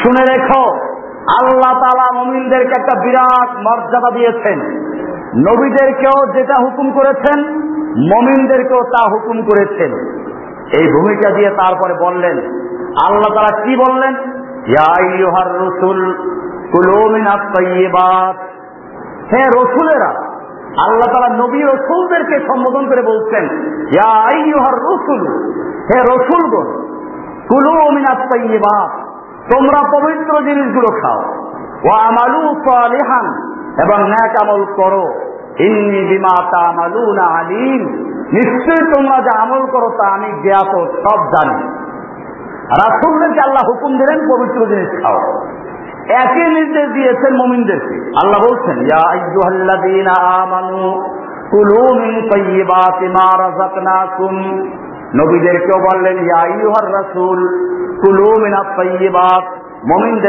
শুনে রেখো, আল্লাহ তালা মমিনদেরকে একটা বিরাট মর্যাদা দিয়েছেন। নবীদেরকেও যেটা হুকুম করেছেন, মমিনদেরকেও তা হুকুম করেছেন। এই ভূমিকা দিয়ে তারপরে বললেন, আল্লাহ তারা কি বললেন? হ্যাঁ রসুলেরা, আল্লাহ তারা নবী রসুলদেরকে সম্বোধন করে বলছেন রসুল, হে রসুলগণ, কুলু মিনাত তোমরা পবিত্র জিনিসগুলো খাও। ও আমালু সালিহান এবং ন্যাক আমল করো। ইন্নি বিমা তামালুনা আলিম। নিশ্চয়ই তোমরা যা আমল করো তা আমি জ্ঞাত, সব জানি। রাসুলদেরকে আল্লাহ হুকুম দিলেন, পবিত্র জিনিস খাও। একই নির্দেশ দিয়েছেন মোমিনদেরকে। আল্লাহ বলছেন নবীদেরকেও বললেন রাসুল কুলু মিনা তৈবাত মমিনদেরকেও বলেন ইয়াইহাল্লাদিনা আমানু কুলু মিনা তৈবা মিন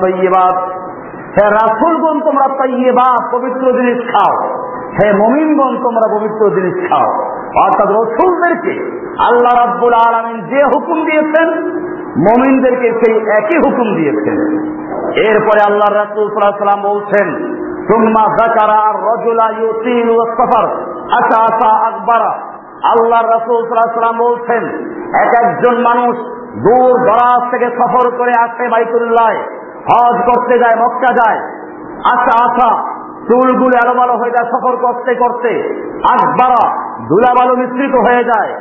তৈবাত হে রাসুলগণ, তোমরা তৈবাত পবিত্র জিনিস খাও। হে মমিনগণ, তোমরা পবিত্র জিনিস খাও। অর্থাৎ রসুলদেরকে আল্লাহ রাব্বুল আলমিন যে হুকুম দিয়েছেন, মমিনদেরকে সেই একই হুকুম দিয়েছেন। এরপরে আল্লাহ রাসুল সাল্লাম বলছেন, সুম্মা জাকারা রজুলা ইউতিল সফর আশা আশা আকবারা। আল্লাহ রাসুল সাল্লাম বলছেন, এক একজন মানুষ দূর দরাজ থেকে সফর করে আসে বাইতুল্লাহ, হজ করতে যায়, মক্কা যায়। আশা আশা চুলগুলো আলোমালো হয়ে যায় সফর করতে করতে। আকবারা ধুলাবালু মিশ্রিত হয়ে যায়।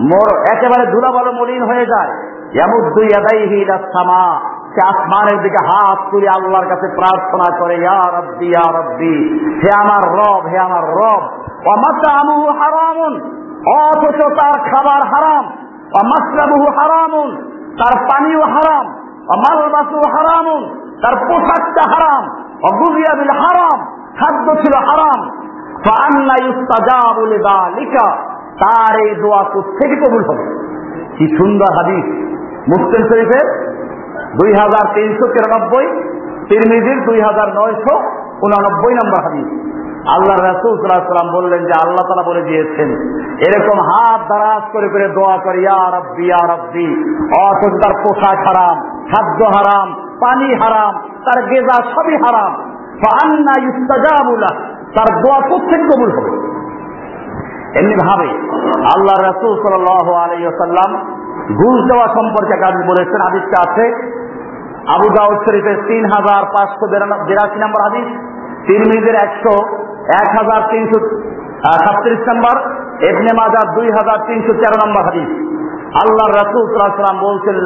মোর একেবারে ধুলাবালু মলিন হয়ে যায়। সামা। সে আসমানের দিকে হাত তুলে আল্লাহর কাছে প্রার্থনা করে রব্বি রব্বি, হে আমার রব, হে আমার রব আমু হারামুন। অথচ তার খাবার হারাম অমাসরাবুহু হারামুন, তার পানিও হারাম অমালবাসু হারামুন, তার পোশাকটা হারাম অগুলিয়াবিল হারাম, খাদ্য ছিল হারাম। তার এই দোয়া থেকে কবুল হবে। কি সুন্দর হাদিস। মুসলিম শরীফের দুই হাজার তিনশো তিরানব্বই, তিরমিজির দুই হাজার নয়শো উনানব্বই নম্বর হাদিস। আল্লাহ রাসুলাম বললেন যে আল্লাহ তালা বলে দিয়েছেন, এরকম হাত দারাজ করে করে দোয়া করে, ইয়া রব্বি, ইয়া অথচ তার পোশাক হারাম, খাদ্য হারাম, পানি হারাম, তার গেজা সবই হারাম। আন্না ইস্তাজাবুলা তার দোয়া প্রত্যেক কবুল হবে। এমনি ভাবে আল্লাহ রসুল সাল আলাইসাল্লাম ঘুষ দেওয়া সম্পর্কে কাজ বলেছেন। আদিত্যা আছে, আবু দাউদ শরীফের তিন হাজার পাঁচশো বিরাশি নম্বর হাদিস, তিরমিজের একশো এক হাজার তিনশো সাতত্রিশ নম্বর এবনে মাজার দুই হাজার তিনশো তেরো নম্বর হাদিস। আল্লাহ রসুল বলছেন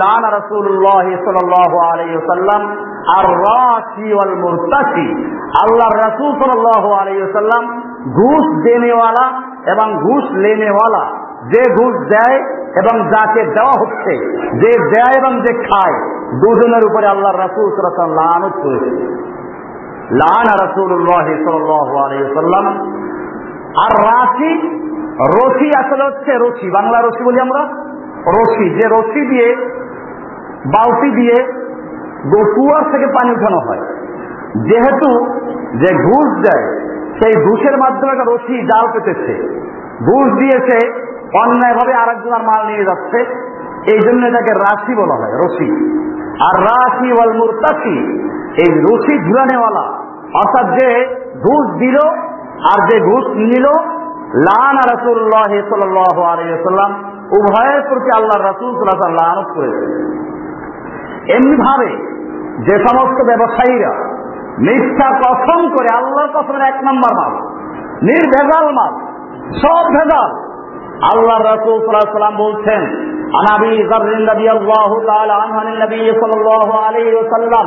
আর ওয়াল আল্লাহ রসুল সাল্লাহ ঘুষ দেনেওয়ালা এবং ঘুষ লেনেওয়ালা। যে ঘুষ দেয় এবং যাকে দেওয়া হচ্ছে, যে দেয় এবং যে খায়, দুজনের উপরে আল্লাহ রসুল লানত করেছে। লান রসুল্লাহ সাল্লাম আর রাশি, রশি আসলে হচ্ছে রশি, বাংলা রশি বলি আমরা। রশি, যে রশি দিয়ে, বালতি দিয়ে কুয়ার থেকে পানি উঠানো হয়। যেহেতু যে ঘুষ দেয়, সেই ঘুষের মাধ্যমে একটা রশি জাল পেতেছে। ঘুষ দিয়েছে অন্যায়ভাবে আরেকজনের মাল নিয়ে যাচ্ছে। এই জন্য এটাকে রাশি বলা হয়, রশি। আর রাশি ওয়াল মুরতাসি এই রশি ঝুলানেওয়ালা, অর্থাৎ যে ঘুষ দিল আর যে ঘুষ নিল, লান রসুল্লাহ সাল্লাম উভয়ের প্রতি আল্লাহ রসুল সাল্লাহ লানত করেছে এমনি ভাবে যে সমস্ত ব্যবসায়ীরা মিথ্যা কসম করে আল্লাহর কসমের এক নম্বর মাল, নির্ভেজাল মাল, সব ভেজাল আল্লাহ রসুল সাল্লাম বলছেন আনাবি জারিন নবী আল্লাহ তাআলা আনহু নবী সাল্লাল্লাহু আলাইহি ওয়াসাল্লাম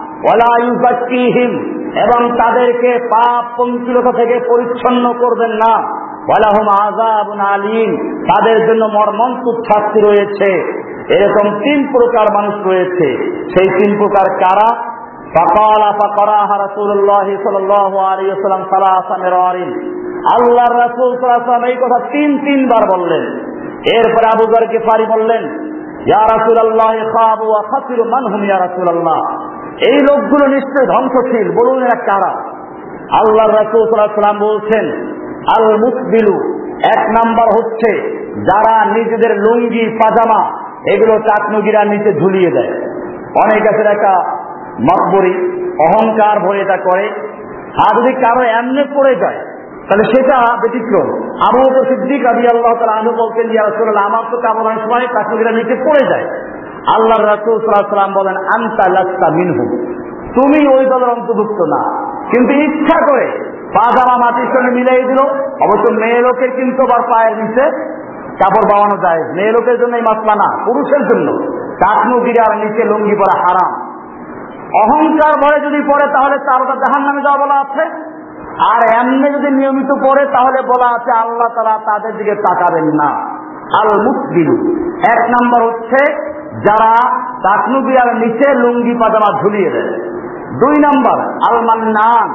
ওয়ালা ইউজাক্কিহিম এবং তাদেরকে পাপ পঙ্কিলতা থেকে পরিচ্ছন্ন করবেন না ওয়ালাহুম আযাবুন আলীম তাদের জন্য মর্মন্তুদ শাস্তি রয়েছে এরকম তিন প্রকার মানুষ রয়েছে সেই তিন প্রকার কারা فقال فقراها رسول الله صلى الله عليه وسلم ثلاث مرار আল্লাহর রাসূল সাল্লাল্লাহু আলাইহি এই কথা তিন তিনবার বললেন এরপরে আবু যর গিফারি বললেন ইয়া রাসূলুল্লাহ খাবু ওয়া খাসিরু মান হুম ইয়া রাসূলুল্লাহ এই লোকগুলো নিশ্চয় ধ্বংসশীল। বলুন এরা কারা? আল্লাহর রাসূল সাল্লাল্লাহু আলাইহি সাল্লাম বলছেন আল মুসবিলু এক নাম্বার হচ্ছে যারা নিজেদের লুঙ্গি, পাজামা, এগুলো চাকনুগিরা নিচে ঝুলিয়ে দেয়। অনেক আছে একটা মকবরি, অহংকার ভরে এটা করে। আর যদি কারও এমনি পড়ে যায়, তাহলে সেটা ব্যতিক্রম। বকর সিদ্দিক আদি আল্লাহ তালা আনু বলতেন রাসূলুল্লাহ, আমার তো অনেক সময় চাকনুগিরা নিচে পড়ে যায়। আল্লাহর রাসূল সাল্লাল্লাহু আলাইহি সাল্লাম বলেন, আনতা লাস্তা মিনহুম। তুমি ওই দলের অন্তর্ভুক্ত না। কিন্তু ইচ্ছা করে পাজামা মাটির সঙ্গে মিলিয়ে দিল। অবশ্য মেয়ে লোকের কিন্তু আবার পায়ের নিচে কাপড় বাওয়ানো যায়। মেয়ে লোকের জন্য এই মাসলা না, পুরুষের জন্য। টাকনু গিরার নিচে লুঙ্গি পরা হারাম। অহংকার ভয়ে যদি পড়ে, তাহলে তারটা জাহান নামে যাওয়া বলা আছে। আর এমনি যদি নিয়মিত পড়ে, তাহলে বলা আছে আল্লাহ তারা তাদের দিকে তাকাবেন না। আল মুসবিল এক নম্বর হচ্ছে যারা টাকনু গিরার নিচে লুঙ্গি পাজামা ঝুলিয়ে দেয়। দুই নম্বর আল মান্নান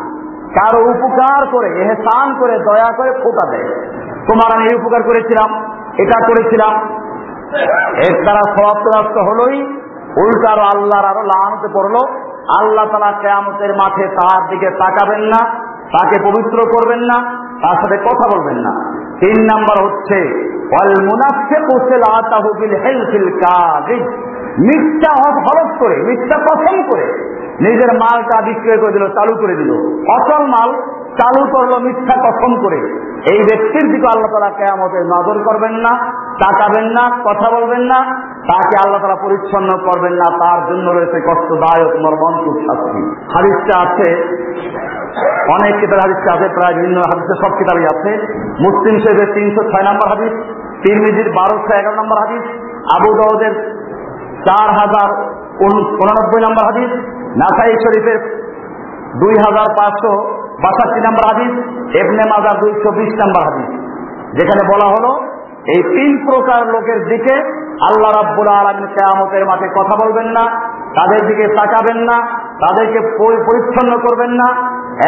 কারও উপকার করে, এহসান করে, দয়া করে ফোটা দেয়। তোমার আমি উপকার করেছিলাম, এটা করেছিলাম। এর দ্বারা হলোই, উল্টা আরও আল্লাহর আরও লাহানতে পড়ল। আল্লাহ তালা কেয়ামতের মাঠে তার দিকে তাকাবেন না। তাকে পবিত্র করবেন না, তার সাথে কথা বলবেন না। তিন নাম্বার হচ্ছে মিথ্যা হরফ করে, মিথ্যা পছন্দ করে নিজের মালটা বিক্রয় করে দিল, চালু করে দিল। অচল মাল চালু করল মিথ্যা কথন করে। এই ব্যক্তির দিকে আল্লাহ তালা কেয়ামতে নজর করবেন না, তাকাবেন না, কথা বলবেন না, তাকে আল্লাহ তালা পরিচ্ছন্ন করবেন না, তার জন্য রয়েছে কষ্টদায়ক মর্মন্তুর শাস্তি। হাদিসটা আছে, অনেক কিতাব হাদিসটা আছে, প্রায় বিভিন্ন হাদিসে সব কিতাবই আছে। মুসলিম শরীফের তিনশো ছয় নম্বর হাদিস, তিরমিজির বারোশো এগারো নম্বর হাদিস, আবু দাউদের চার হাজার উননব্বই নম্বর হাদিস নাসাই শরীফের দুই হাজার পাঁচশো বাষট্টি নম্বর হাদিস এবনে মাজার দুইশো বিশ নম্বর হাদিস। যেখানে বলা হলো, এই তিন প্রকার লোকের দিকে আল্লাহ রাব্বুল আলমিন কেয়ামতের মাঠে কথা বলবেন না, তাদের দিকে তাকাবেন না, তাদেরকে পরিচ্ছন্ন করবেন না,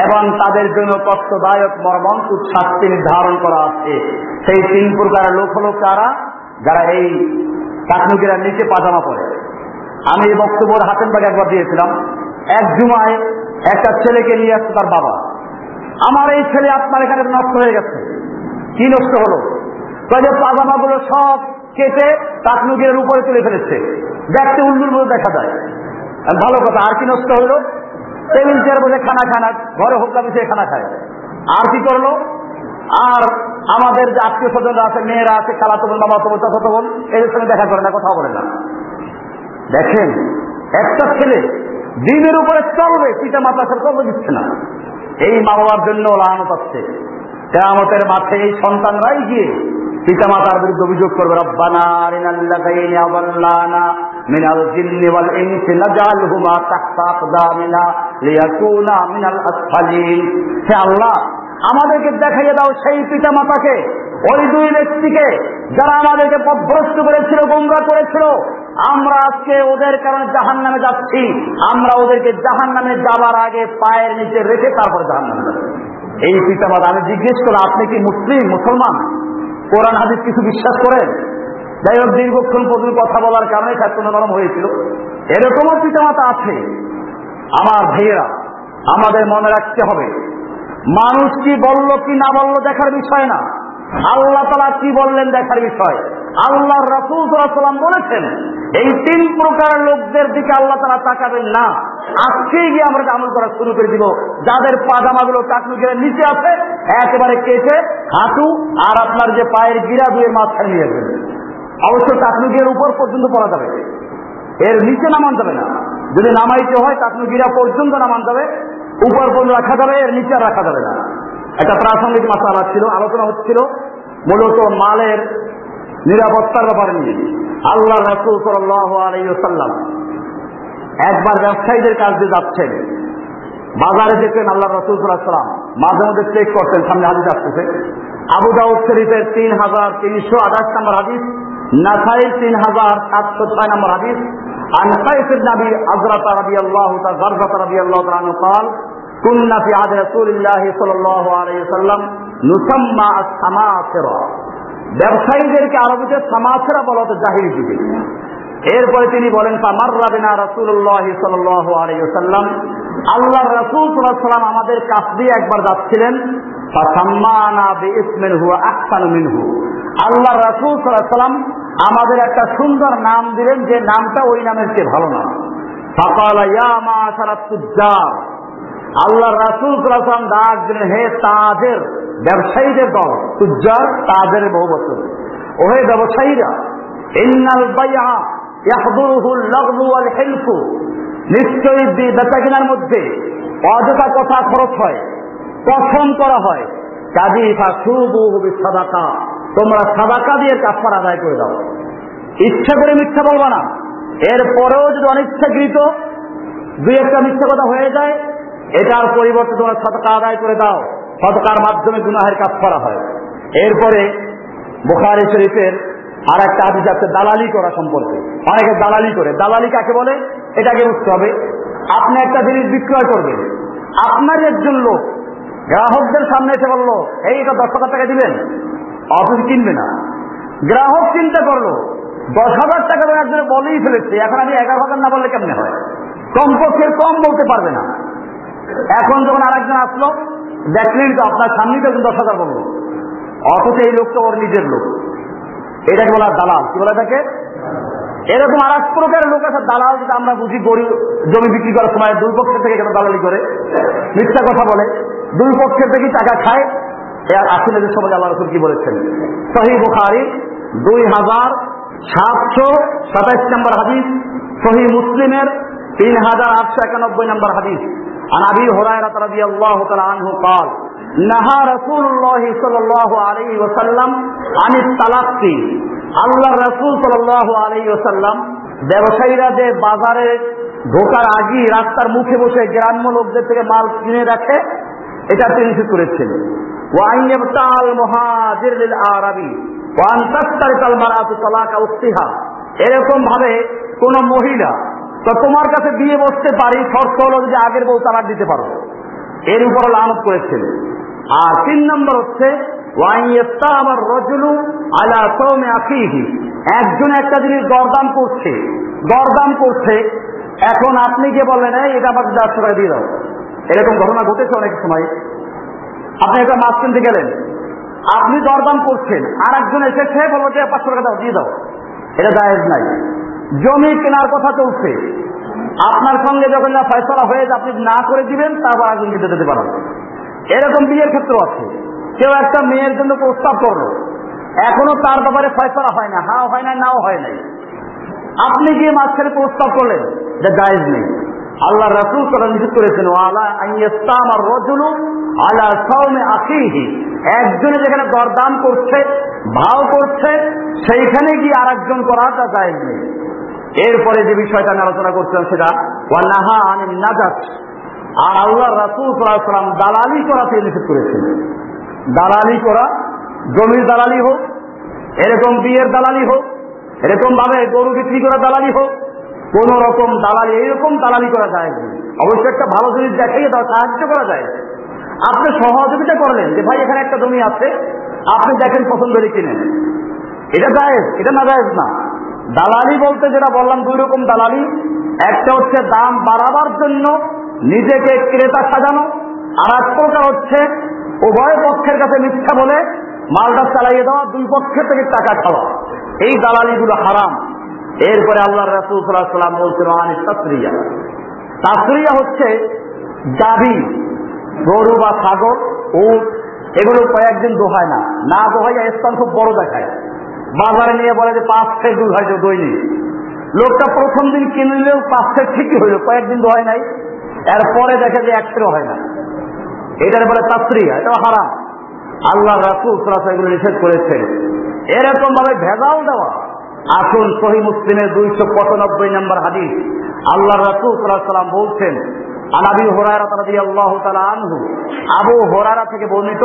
এবং তাদের জন্য কষ্টদায়ক মর্মন্তুক শাস্তি নির্ধারণ করা আছে। সেই তিন প্রকারের লোক হলো কারা? যারা এই চাকনুকিরা নিচে পাজামা পড়ে আমি এই বক্তব্য হাতের বাগে একবার দিয়েছিলাম। এক জুমায় একটা ছেলেকে নিয়ে আসছে তার বাবা। আমার এই ছেলে আপনার এখানে নষ্ট হয়ে গেছে। কি নষ্ট হলো? যে পাজামাগুলো সব কেটে তাকনুগের উপরে তুলে ফেলেছে। দেখতে উল্লুর মতো দেখা যায়। ভালো কথা, আর কি নষ্ট হলো? টেবিল চেয়ার বসে খানা খানা ঘরে হোকা মিশিয়ে খানা খায়। আর কি করল? আর আমাদের যে আত্মীয় স্বজনরা আছে, মেয়েরা আছে, খালাতো বোন, বাবা তো চাচাতো বোন, এদের সঙ্গে দেখা করে না, কথা বলে না। দেখেন, একটা ছেলে দিনের উপরে চলবে, পিতা মাতা সরকার দিচ্ছে না। এই মা বাবার জন্য লাগানো পাচ্ছে কেয়ামতের মাঠে এই সন্তানরাই গিয়ে পিতা মাতার বিরুদ্ধে অভিযোগ করবে আল্লাহ, আমাদেরকে দেখাইয়ে দাও সেই পিতা মাতাকে ওই দুই ব্যক্তিকে যারা আমাদেরকে পথভ্রষ্ট করেছিল গঙ্গা করেছিল। আমরা আজকে ওদের কারণে জাহান নামে যাচ্ছি। আমরা ওদেরকে জাহান নামে যাবার আগে পায়ের নিচে রেখে তারপর জাহান নামে যাচ্ছি। এই পিতা মাতা আমি জিজ্ঞেস করলাম, আপনি কি মুসলিম, মুসলমান? কোরআন হাদিস কিছু বিশ্বাস করেন? যাই হোক, দীর্ঘক্ষণ পর্যন্ত কথা বলার কারণে ছাত্র নরম হয়েছিল। এরকমও পিতামাতা আছে। আমার ভাইয়েরা, আমাদের মনে রাখতে হবে, মানুষ কি বলল কি না বলল দেখার বিষয় না। আল্লাহ তালা কি বললেন দেখার বিষয়? আল্লাহ রসুল সাল্লাম বলেছেন, এই তিন প্রকার লোকদের দিকে আল্লাহ তালা তাকাবেন না। আজকেই গিয়ে আমরা আমল করা শুরু করে দিব। যাদের পাজামাগুলো টাকলু গিয়ে নিচে আছে, একেবারে কেটে হাঁটু আর আপনার যে পায়ের গিরা দুয়ের মাঝখানে নিয়ে যাবেন। অবশ্য টাকলুগির উপর পর্যন্ত পড়া যাবে। এর নিচে নামান যাবে না। যদি নামাইতে হয় টাকলুগিরা পর্যন্ত নামান যাবে। উপর পর্যন্ত রাখা যাবে, এর নিচে রাখা যাবে না। একটা প্রাসঙ্গিক মাসালা ছিল, আলোচনা হচ্ছিল, মূলত মালের নিরাপত্তার ব্যাপারে নিয়ে। আল্লাহ রসুল সাল্লাম একবার ব্যবসায়ীদের কাছ দিয়ে যাচ্ছেন বাজারে যেতেন আল্লাহ রসুল সাল্লাম মাঝে মধ্যে চেক করতেন সামনে হাদিস আসতেছে আবু দাউদ শরীফের তিন হাজার তিনশো আঠাশ নম্বর হাদিস নাসাই তিন হাজার সাতশো ছয় নম্বর হাদিস عن قيس بن ابي عزرة رضي الله تعالى غرفة رضي الله تعالى عنه قال كنا في عهد رسول الله صلى الله عليه وسلم نسمى السماسرة ব্যবসায়ীদেরকে আরবিতে সামাসেরা বলা হতো জাহির যুগে এরপরে তিনি বলেন আল্লাহ রসুল সাল্লাম আমাদের কাছ দিয়ে একবার যাচ্ছিলেন। আল্লাহ রসুল সাল্লাম আমাদের একটা সুন্দর নাম দিলেন, যে নামটা ওই নামের চেয়ে ভালো না আল্লাহ রাসুল সাল্লাম ডাক দিলেন, হে তাদের ব্যবসায়ীদের দল, তুজ্জার তাদের বহু বছর ওহে ব্যবসায়ীরা, ইন্নাল বাইয়া নিশ্চয়ই বেচা কেনার মধ্যে অযথা কথা খরচ হয়, পছন্দ করা হয়। কাজী সাদাকা তোমরা সাদাকা দিয়ে কাফার আদায় করে দাও। ইচ্ছা করে মিথ্যা বলবা না। এরপরেও যদি অনিচ্ছাকৃত দুই একটা মিথ্যা কথা হয়ে যায়, এটার পরিবর্তে তোমরা সতকা আদায় করে দাও। সতকার মাধ্যমে গুনাহের কাজ করা হয়। এরপরে বোখারি শরীফের আর একটা আদিজ আছে, দালালি করা সম্পর্কে। অনেকে দালালি করে। দালালি কাকে বলে? এটাকে বুঝতে হবে। আপনি একটা জিনিস বিক্রয় করবেন। আপনার একজন লোক গ্রাহকদের সামনে এসে বলল, এই, এটা দশ হাজার টাকা দিবেন? অফিস কিনবে না। গ্রাহক চিন্তা করল, দশ হাজার টাকা তো একজনে বলেই ফেলেছে। এখন আমি এগারো হাজার না বললে কেমনে হয়? কমপক্ষে কম বলতে পারবে না। এখন যখন আরেকজন আসলো, দেখলেন তো আপনার সামনেই তো দশ হাজার বলল। অথচ এই লোকটা ওর নিজের লোক। এটাকে বলা দালাল কি বলে থাকে এরকম আর এক প্রকারের লোক আছে দালাল যেটা আমরা বুঝি গরিব জমি বিক্রি করার সময় দুই পক্ষের থেকে কেন দালালি করে মিথ্যা কথা বলে দুই পক্ষের থেকে টাকা খায় এর আসলে যে সমাজ আল্লাহ রসুল কি বলেছেন সহি বুখারি দুই হাজার সাতশো সাতাইশ নম্বর হাদিস সহি মুসলিমের তিন হাজার আটশো একানব্বই নম্বর হাদিস عن ابي هريره رضي الله تعالى عنه قال نهى رسول الله صلى الله عليه وسلم عن التلقي আল্লাহ রসুল সাল্লাহ আলী ওসাল্লাম ব্যবসায়ীরা যে বাজারে ঢোকার আগেই রাস্তার মুখে বসে গ্রাম্য লোকদের থেকে মাল কিনে রাখে এটা তিনি নিষেধ করেছেন ওয়াইনতাল মহাজির আরবি ওয়ান তাস্তারিতাল মারাতু তালাকা উক্তিহা এরকম ভাবে কোন মহিলা তো তোমার কাছে বিয়ে বসতে পারি শর্ত হলো যে আগের বউ তালাক দিতে পারো এর উপর লানত করেছেন আর তিন নম্বর হচ্ছে আমার রজলু আলা একজন একটা জিনিস দরদাম করছে দরদাম করছে। এখন আপনি কে বললেন এটা আমাকে চারশো টাকা দিয়ে দাও। এরকম ঘটনা ঘটেছে অনেক সময়। আপনি একটা মাছ কিনতে গেলেন, আপনি দরদাম করছেন আর একজন এসেছে বলব যে, পাঁচশো টাকা দাও, দিয়ে দাও। এটা দায়েজ নাই। জমি কেনার কথা চলছে। আপনার সঙ্গে যখন না ফয়সলা হয়ে আপনি না করে দিবেন তারপর একজন দিতে দিতে পারেন এরকম বিয়ের ক্ষেত্র আছে। কেউ একটা মেয়ের জন্য প্রস্তাব করল। এখনও তার ব্যাপারে ফয়সলা হয় না, হাও হয় না নাও হয় নাই। আপনি গিয়ে মাঝখানে প্রস্তাব করলেন যে জায়েজ নেই। আল্লাহ রাসুল তারা নিষেধ করেছেন আলা একজনে যেখানে দরদাম করছে, ভাও করছে, সেইখানে গিয়ে আর একজন করাটা জায়েজ নেই। এরপরে যে বিষয়টা আমি আলোচনা করছিলাম সেটা ওয়া নাহা আনিন নাজাত। আর আল্লাহ রাসুল সাল্লাম দালালি করাতে নিষেধ করেছেন। দালালি করা, জমির দালালি হোক, এরকম বিয়ের দালালি হোক এরকম ভাবে গরু বিক্রি করা দালালি হোক কোন রকম দালালি, এইরকম দালালি করা যায় না। অবশ্যই একটা ভালো জিনিস দেখাইয়ে দেওয়া, সাহায্য করা যায়। আপনি সহযোগিতা করলেন যে, ভাই, এখানে একটা জমি আছে, আপনি দেখেন পছন্দ করে কিনেন। এটা জায়েজ, এটা না জায়েজ না। দালালি বলতে যেটা বললাম, দুই রকম দালালি। একটা হচ্ছে দাম বাড়াবার জন্য নিজেকে ক্রেতা সাজানো, আর এক প্রকার হচ্ছে উভয় পক্ষের কাছে মিথ্যা বলে মালটা চালাইয়ে দেওয়া, দুই পক্ষের থেকে টাকা খাওয়া। এই দালালিগুলো হারাম। এরপরে আল্লাহ রাসুল সাল্লাম বলছেন আনি তাসরিয়া। তাসরিয়া হচ্ছে গাভী, গরু বা ছাগল, উট, এগুলো কয়েকদিন দোহায় না। না দোহাইয়া স্থান খুব বড় দেখায়। বাজারে নিয়ে বলে যে পাঁচ ফের দুধ হয়তো দৈনিক। লোকটা প্রথম দিন কিনলেও পাঁচ ফের ঠিকই হইল, কয়েকদিন হয় নাই। এরপরে দেখে যে একশো হয় না। এটার বলে তাসরিয়া এটা হারাম। আল্লাহ রাসুল সাল্লাহ এগুলো নিষেধ করেছেন। এরকম ভাবে ভেজাল দেওয়া। আসুন, সহি মুসলিমের দুইশো পঁচানব্বই নম্বর হাদিস। আল্লাহ রাসুল সাল্লাম বলছেন আনাবি হোরারা তালাদি আল্লাহ তালা আনহু। আবু হোরারা থেকে বর্ণিত,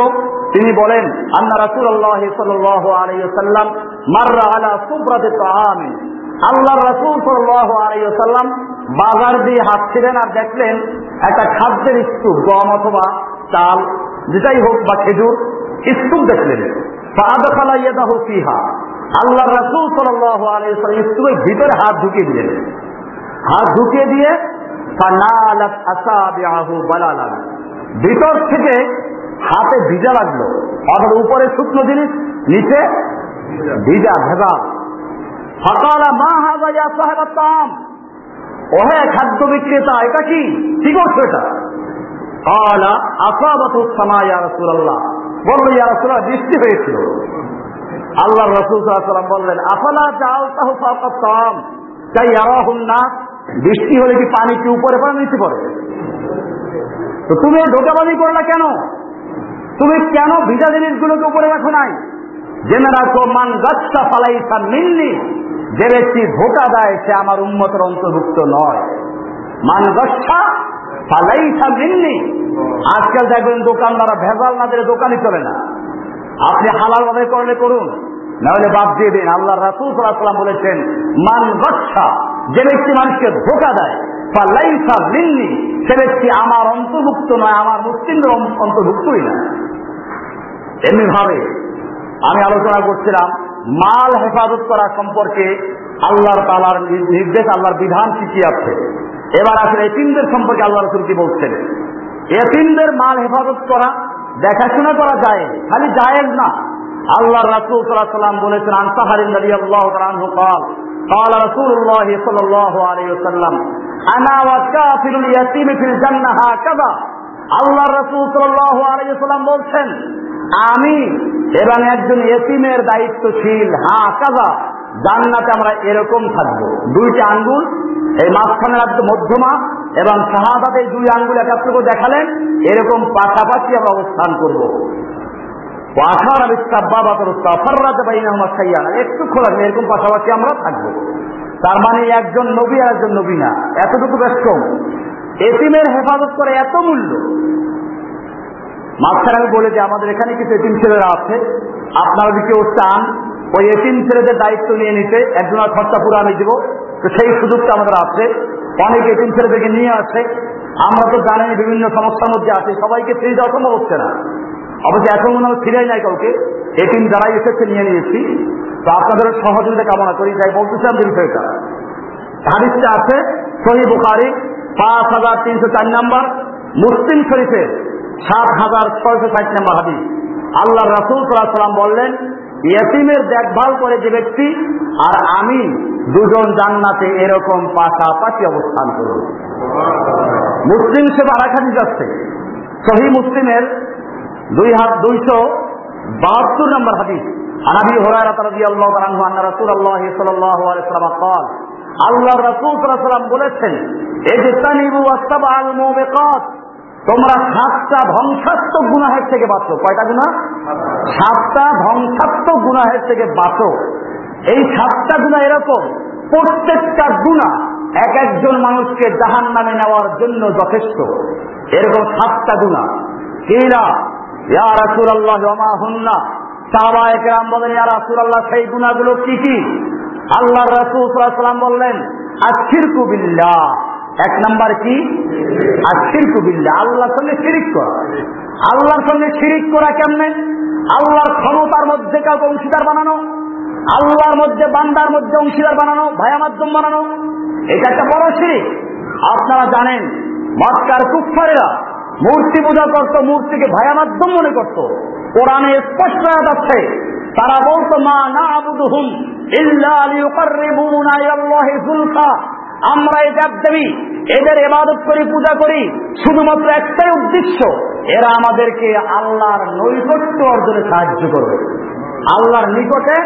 তিনি বলেন, আন্না রাসুল আল্লাহ সাল্লাহ আলাইসাল্লাম মাররা আলা সুব্রাতে তাহামি আল্লাহ রাসুল সাল্লাহ আলাইসাল্লাম বাজার দিয়ে হাঁটছিলেন আর দেখলেন একটা খাদ্যের স্তূপ, গম অথবা চাল, যেটাই হোক বা খেজুর, স্তূপ দেখলেন। আল্লাহ রাসুল সাল্লাল্লাহু আলাইহি স্তূপের ভিতরে হাত ঢুকিয়ে দিলেন। হাত ঢুকিয়ে দিয়ে ভিতর থেকে হাতে ভিজা লাগল, অর্থাৎ উপরে শুকনো জিনিস, নিচে ভিজা ভেজা। ফাকালা, মা হাযা ইয়া সাহেবাত তাম ওহে খাদ্য বিক্রেতা, এটা কি? কি করছ এটা? কালা, আসাবাতু সামা ইয়া রাসূলুল্লাহ। বলল, ইয়া রাসূলুল্লাহ, বৃষ্টি হয়েছিল। আল্লাহ রসুল সাল্লাম বললেন, আফালা যাও তাহ ফাকাতাম তাই ইয়ারাহুন না বৃষ্টি হলে কি পানি কি উপরে পড়ে নিচে পড়ে? তো তুমি ঢোকাবাজি করলা কেন? তুমি কেন ভিজা জিনিসগুলোকে উপরে রাখো নাই? জেনে রাখো, মান গাছটা ফালাইছা মিলনি যে ব্যক্তি ধোকা দেয়, সে আমার উন্মতের অন্তর্ভুক্ত নয়। মান গাছটা ফালাইছা মিলনি আজকাল দেখবেন দোকানদারা ভেজাল না দিলে দোকানই চলে না। আপনি হালাল ভাবে করলে করুন, নাহলে বাদ দিয়ে দিন। আল্লাহ রাসুল সাল্লাম বলেছেন, মান গচ্ছা যে ব্যক্তি মানুষকে ধোকা দেয় বা লাইসা মিন্নি সে ব্যক্তি আমার অন্তর্ভুক্ত নয়, আমার মুসলিমদের অন্তর্ভুক্তই না। এমনি ভাবে আমি আলোচনা করছিলাম মাল হেফাজত করা সম্পর্কে আল্লাহর তালার নির্দেশ আল্লাহর বিধান কি কি আছে এবার আসলে এতিমদের সম্পর্কে আল্লাহ রসুল কি বলছেন এতিমদের মাল হেফাজত করা দেখাশোনা করা যায় খালি জায়েজ না আল্লাহ রাসূল সাল্লাল্লাহু আলাইহি সাল্লাম বলেছেন আনসাহারিন রাদিয়াল্লাহু তাআলা আনহু قال قال رسول الله صلى الله عليه وسلم انا وكافل اليتيم في الجنه هكذا আল্লাহ রাসূল সাল্লাল্লাহু আলাইহি সাল্লাম বলছেন আমি এবং একজন এতিমের দায়িত্বশীল, হা, কাজা, জান্নাতে আমরা এরকম থাকব। দুইটি আঙ্গুল, এই মাঝখানে রাখতে মধ্যমা এবং শাহাদাতে দুই আঙ্গুল একাত্র করে দেখালেন, এরকম পাশাপাশি আমরা অবস্থান করব। একটু খোলা এরকম পাশাপাশি আমরা থাকব। তার মানে একজন নবী আর একজন নবী না, এতটুকু বেশ কম। এতিমের হেফাজত করে এত মূল্য। মাঝখানে আমি বলে যে আমাদের এখানে কিছু এতিম ছেলেরা আছে। আপনারা যদি কেউ চান, ওই এতিম ছেলেদের দায়িত্ব নিয়ে নিতে একজনের খরচা পুরো আমি দিব। তো সেই সুযোগটা আমাদের আছে। অনেক এতিম ছেলেদেরকে নিয়ে আসে আমরা তো জানেন বিভিন্ন সমস্যার মধ্যে আছে। সবাইকে ফিরে যাওয়া সম্ভব হচ্ছে না। অবশ্যই এখন মনে হয় ফিরে নাই কাউকে। এটিম যারাই এসেছে, নিয়ে নিয়েছি। তো আপনাদের সহযোগিতা কামনা করি। যাই বলতেছিলাম যে বিষয়টা। হাদিসটা আছে সহি বুখারি, পাঁচ হাজার তিনশো চার নাম্বার, মুসলিম শরীফের সাত হাজার ছয়শো ষাট নম্বর হাদিস। আল্লাহ রাসুল সাল্লাম বললেন ইয়াসিমের দেখভাল করে যে ব্যক্তি আর আমি দুজন জান্নাতে এরকম পাশাপাশি অবস্থান করব। মুসলিম সে বারাখানি যাচ্ছে সহি মুসলিমের দুই হাত দুইশো বাহাত্তর নম্বর হাদিস। আনাবি হরায়রা তারা আল্লাহ তালান রাসুল আল্লাহ বলেছেন এই যে তানিবু আস্তাব আল মোমেকত। তোমরা সাতটা ধ্বংসাত্মক গুনাহের থেকে বাঁচো। কয়টা গুনাহ? সাতটা ধ্বংসাত্মক গুনাহের থেকে বাঁচো। এই সাতটা গুনাহ এরকম, প্রত্যেকটা গুনাহ এক একজন মানুষকে জাহান নামে নেওয়ার জন্য যথেষ্ট। এরকম সাতটা গুনাহ। কিনা ইয়া রাসূলুল্লাহ, ওয়া মা হুন্না? সাহাবা একরাম বলেন, ইয়া রাসূলুল্লাহ, সেই গুনাহগুলো কি কি? আল্লাহর রাসূল ওয়াসাল্লাম বললেন আশিরকু বিল্লাহ। এক নাম্বার কি? আশিরকু বিল্লা আল্লাহর সঙ্গে শিরিক করা। আল্লাহর সঙ্গে শিরিক করা কেমনে? আল্লাহর ক্ষমতার মধ্যে কাউকে অংশীদার বানানো, আল্লাহর মধ্যে বান্দার মধ্যে অংশীদার বানানো ভায়া মাধ্যম বানানো, এটা একটা বড় শিরিক। আপনারা জানেন, মক্কার কুফারেরা মূর্তি পূজা করত, মূর্তিকে ভায়া মাধ্যম মনে করত। কোরআনে স্পষ্ট হয়ে যাচ্ছে তারা বলতো, মা না আবুদুহুম ইল্লা লিয়ুকাররিবুনা ইলাল্লাহি যুলফা আমরা এই দেবী এদের এবাদত করি, পূজা করি, শুধুমাত্র একটাই উদ্দেশ্য, এরা আমাদেরকে আল্লাহর নৈকট্য অর্জনে সাহায্য করবে। আল্লাহর নিকটে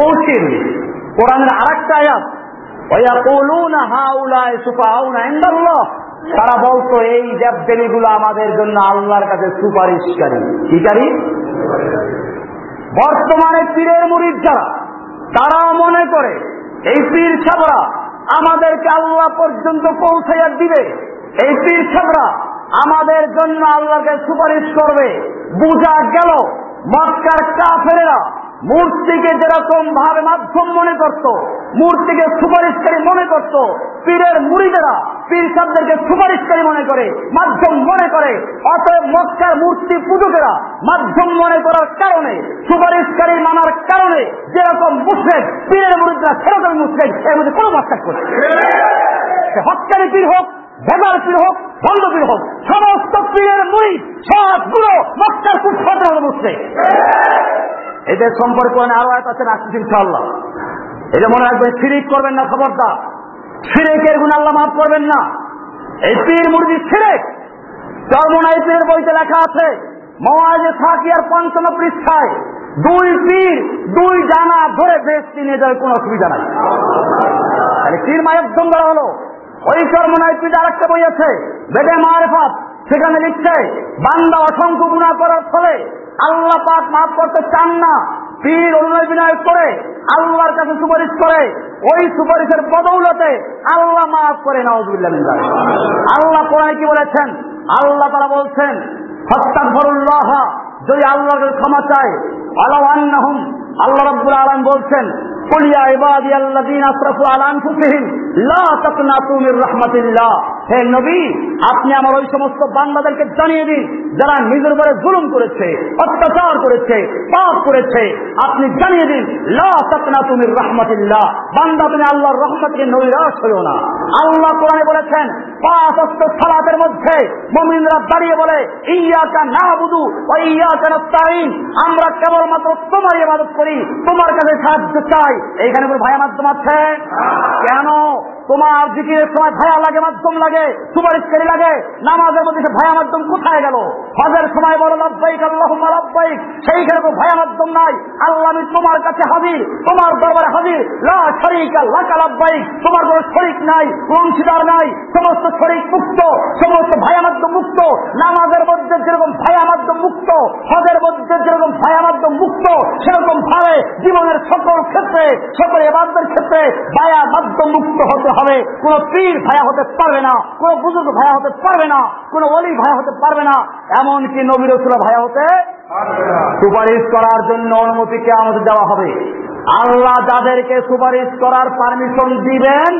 পৌঁছে দিবে। কোরআনের আয়াত হাউলায়ে সুফাউনা ইনদাল্লাহ। তারা বলতো, এই দেবদেবীগুলো আমাদের জন্য আল্লাহর কাছে সুপারিশকারী। কিকারী বর্তমানে পীরের মুরিদ যারা, তারা মনে করে, এই পীর সাবরা আমাদেরকে আল্লাহ পর্যন্ত পৌঁছাইয়া দিবে। এই তীর্থকরা আমাদের জন্য আল্লাহকে সুপারিশ করবে। বুঝা গেল মক্কার কাফেরেরা মূর্তিকে যেরকম ভাবে মাধ্যম মনে করত, মূর্তিকে সুপারিশকারী মনে করত, পীরের মুড়িদেরা পীর সাহেবদেরকে সুপারিশকারী মনে করে, মাধ্যম মনে করে, অতএব মক্কার মূর্তি পুজোকেরা মাধ্যম মনে করার কারণে, সুপারিশকারী মানার কারণে যেরকম মুসলেক পীরের মুড়িদরা, সেরকম মুসলেক এর মধ্যে কোনো মাস্টার করে হকারী পীর হোক, ভেজাল পীর হোক বন্ধ পীর হোক, সমস্ত পীরের মুড়ি সব সবগুলো মক্কার কুফাদের মুসলেক এদের সম্পর্কে অনেক আরও এক আছেন আসছে ইনশাআল্লাহ। এটা মনে রাখবেন সিরিক করবেন না, খবরদার। সিরেকের গুণ আল্লাহ মাফ করবেন না। এই পীর মুরগি সিরেক চর্মনাই পীরের বইতে লেখা আছে মহাজে থাকি আর পঞ্চম পৃষ্ঠায়, দুই পীর, দুই জানা ধরে বেশ নিয়ে যাওয়ার কোন অসুবিধা নাই। তাহলে পীর মায়ের দঙ্গলা হলো, ওই চর্মনাই পীর আর একটা বই আছে, বেদে মারেফাত, সেখানে লিখছে, বান্দা অসংখ্য গুণা করার ফলে আল্লাহ পাক মাফ করতে চান না। পীর অনুনয় বিনয় করে, আল্লাহর কাছে সুপারিশ করে, ওই সুপারিশের বদৌলতে আল্লাহ মাফ করে নওয়াজুল্লাহ আল্লাহ কোরআনে কি বলেছেন? আল্লাহ তারা বলছেন যদি আল্লাহকে ক্ষমা চায় আল্লাহ আল্লাহ রব্বুল আলম বলছেন আনফুসিহিম লা তাকনাতু মির রাহমাতিল্লাহ হে নবী, আপনি আমার ওই সমস্ত বান্দাদেরকে জানিয়ে দিন, যারা নিজের উপরে জুলুম করেছে, অত্যাচার করেছে, পাপ করেছে। আপনি জানিয়ে দিন, লা বান্দা, তুমি আল্লাহর রহমতকে নৈরাশ হইও না। আল্লাহ কোরআনে বলেছেন, পাঁচ অস্ত সালাতের মধ্যে মুমিনরা দাঁড়িয়ে বলে ইয়াকা ওয়া ইয়াকা নাস্তাইন আমরা কেবলমাত্র তোমার ইবাদত করি, তোমার কাছে সাহায্য চাই। এইখানে কোনো ভায়া মাধ্যম আছে? কেন? তোমার জিকিরের সময় ভায়া লাগে, মাধ্যম লাগে সুপারিশকারী লাগে, নামাজের মধ্যে ভায়া মাধ্যম কোথায় গেল? হজের সময় বলো, লব্বাইক আল্লাহ লব্বাইক, সেইখানে কোনো ভায়া মাধ্যম নাই। আল্লাহ আমি তোমার কাছে হাজির, তোমার দরবারে হাজির। লা শরিক লাকা লব্বাইক, তোমার কোনো শরিক নাই, অংশীদার নাই, সমস্ত শরিক মুক্ত, সমস্ত ভায়া মাধ্যম মুক্ত। নামাজের মধ্যে যেরকম ভায়া মাধ্যম মুক্ত, হজের মধ্যে যেরকম ভায়া মাধ্যম মুক্ত, সেরকম ভাবে জীবনের সকল ক্ষেত্রে, সকল এবাদের ক্ষেত্রে ভায়া মাধ্যম মুক্ত হতে হবে। কোন পীর ভায়া হতে পারবে না, কোন বুজুর্গ ভায়া হতে পারবে না, কোন অলি ভায়া হতে পারবে না, এমনকি নবীর ভায়া হতে সুপারিশ করার জন্য অনুমতিকে আমাদের দেওয়া হবে? আল্লাহ যাদেরকে সুপারিশ করার পারমিশন দিবেন,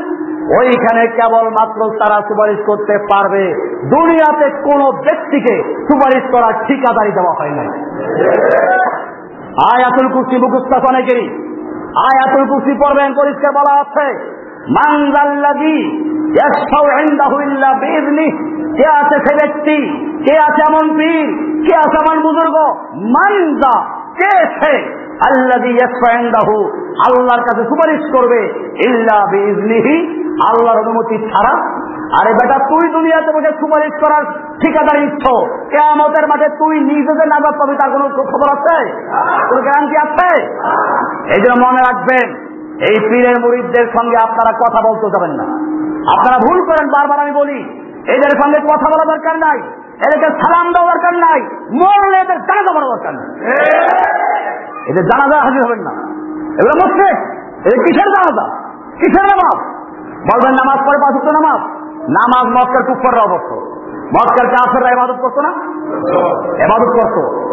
ওইখানে কেবলমাত্র তারা সুপারিশ করতে পারবে। দুনিয়াতে কোন ব্যক্তিকে সুপারিশ করার ঠিকাদারি দেওয়া হয় নাই। আয়াতুল কুস্তি মুখস্থ অনেকেরই। আয়াতুল কুস্তি পড়বেন, পরিষ্কার বলা আছে। মানজাল্লাদি ইয়াশফাউ ইনদাহু ইল্লা বিইذনিহি কে আছে সে ব্যক্তি? কে আছে এমন পীর? কে আছে এমন বুজুর্গ? মানজা কে সে? আল্লাযী ইয়াশফাউ ইনদাহু, আল্লাহর কাছে সুপারিশ করবে, ইল্লা বিইذনিহি আল্লাহর অনুমতি ছাড়া। আরে বেটা, তুই দুনিয়াতে বসে সুপারিশ করার ঠিকাদার ইচ্ছ। কেয়ামতের মাঠে তুই নিজে যে নাজাদ পাবি তার কোনো খবর আছে? তোর গ্যারান্টি আছে? এই জন্য মনে রাখবেন এই পীরের মুরিদদের সঙ্গে আপনারা কথা বলতে যাবেন না। আপনারা ভুল করেন, বারবার আমি বলি। এদের সঙ্গে কথা বলা দরকার নাই। এদেরকে সালাম দেওয়া দরকার নাই। মরলে এদের জানাজা পড়া দরকার নাই। এদের জানাজা হাজির হবেন না। এগুলো মুসলিম এদের কিসের জানাজা? কিসের নামাজ? বলবেন নামাজ পড়ে পাঁচ নামাজ? নামাজ মক্কার কুফাররা অবস্থ। মক্কার কাফেররা এবাদত করতো না? এবাদত করতো।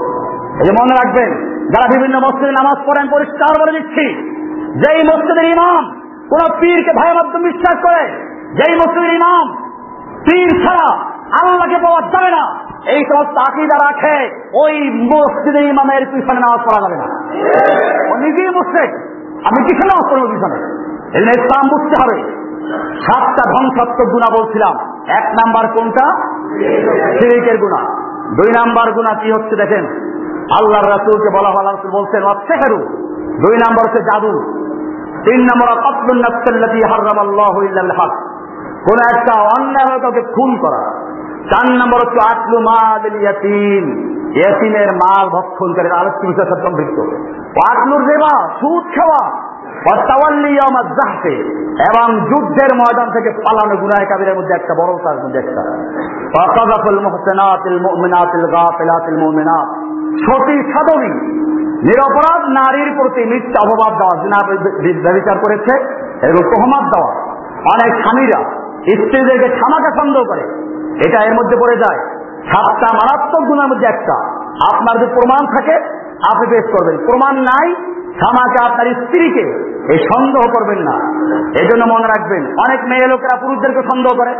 এই যে মনে রাখবেন, যারা বিভিন্ন মসজিদে নামাজ পড়েন, পরিষ্কার বলে দিচ্ছি। যেই মসজিদের ইমাম, কোন পীরকে ভাইয়ের মাধ্যমে বিশ্বাস করে, যেই মসজিদের ইমাম, পীর ছাড়া আল্লাহকে পাওয়া যাবে না। এই সমস্ত আকিদা রাখে, ওই মসজিদের ইমামের পিছনে নামাজ পড়া যাবে না। ও নিজেই মুসলিম। আমি কিসে নামাজ পড়ব পিছনে। এই ইসলাম বুঝতে হবে। সাতটা ধ্বংসাত্মক গুণা বলছিলাম। এক নাম্বার কোনটা? শিরিকের গুণা। দুই নাম্বার গুণা কি হচ্ছে দেখেন? আল্লাহ রাসুলকে বলা হল রাসুল বলছেন অচ্ছেহেরু দুই নম্বর হচ্ছে জাদু। তিন নম্বর কোন একটা অন্যায় হয়ে কাউকে খুন করা। চার নম্বর হচ্ছে আটলু মাল ইয়াতিম। ইয়াতিমের মাল ভক্ষণ করে আলোচ্য বিষয়ের সম্পৃক্ত। আটলুর দেবা সুদ খাওয়া। এবং যুদ্ধের ময়দান থেকে পালানো গুনায় কাবিরের মধ্যে একটা বড় তার মধ্যে একটা। সতী সাধনী, নিরপরাধ নারীর প্রতি মিথ্যা অপবাদ দেওয়া, জিনা ব্যবচার করেছে এরকম তহমাত দেওয়া। অনেক স্বামীরা স্ত্রীদেরকে খামাকে সন্দেহ করে। এটা এর মধ্যে পড়ে যায়। সাতটা মারাত্মক গুণের মধ্যে একটা। আপনার যদি প্রমাণ থাকে, আপনি পেশ করবেন। প্রমাণ নাই খামাকে আপনার স্ত্রীকে এই সন্দেহ করবেন না। এই জন্য মনে রাখবেন, অনেক মেয়ে লোকেরা পুরুষদেরকে সন্দেহ করে।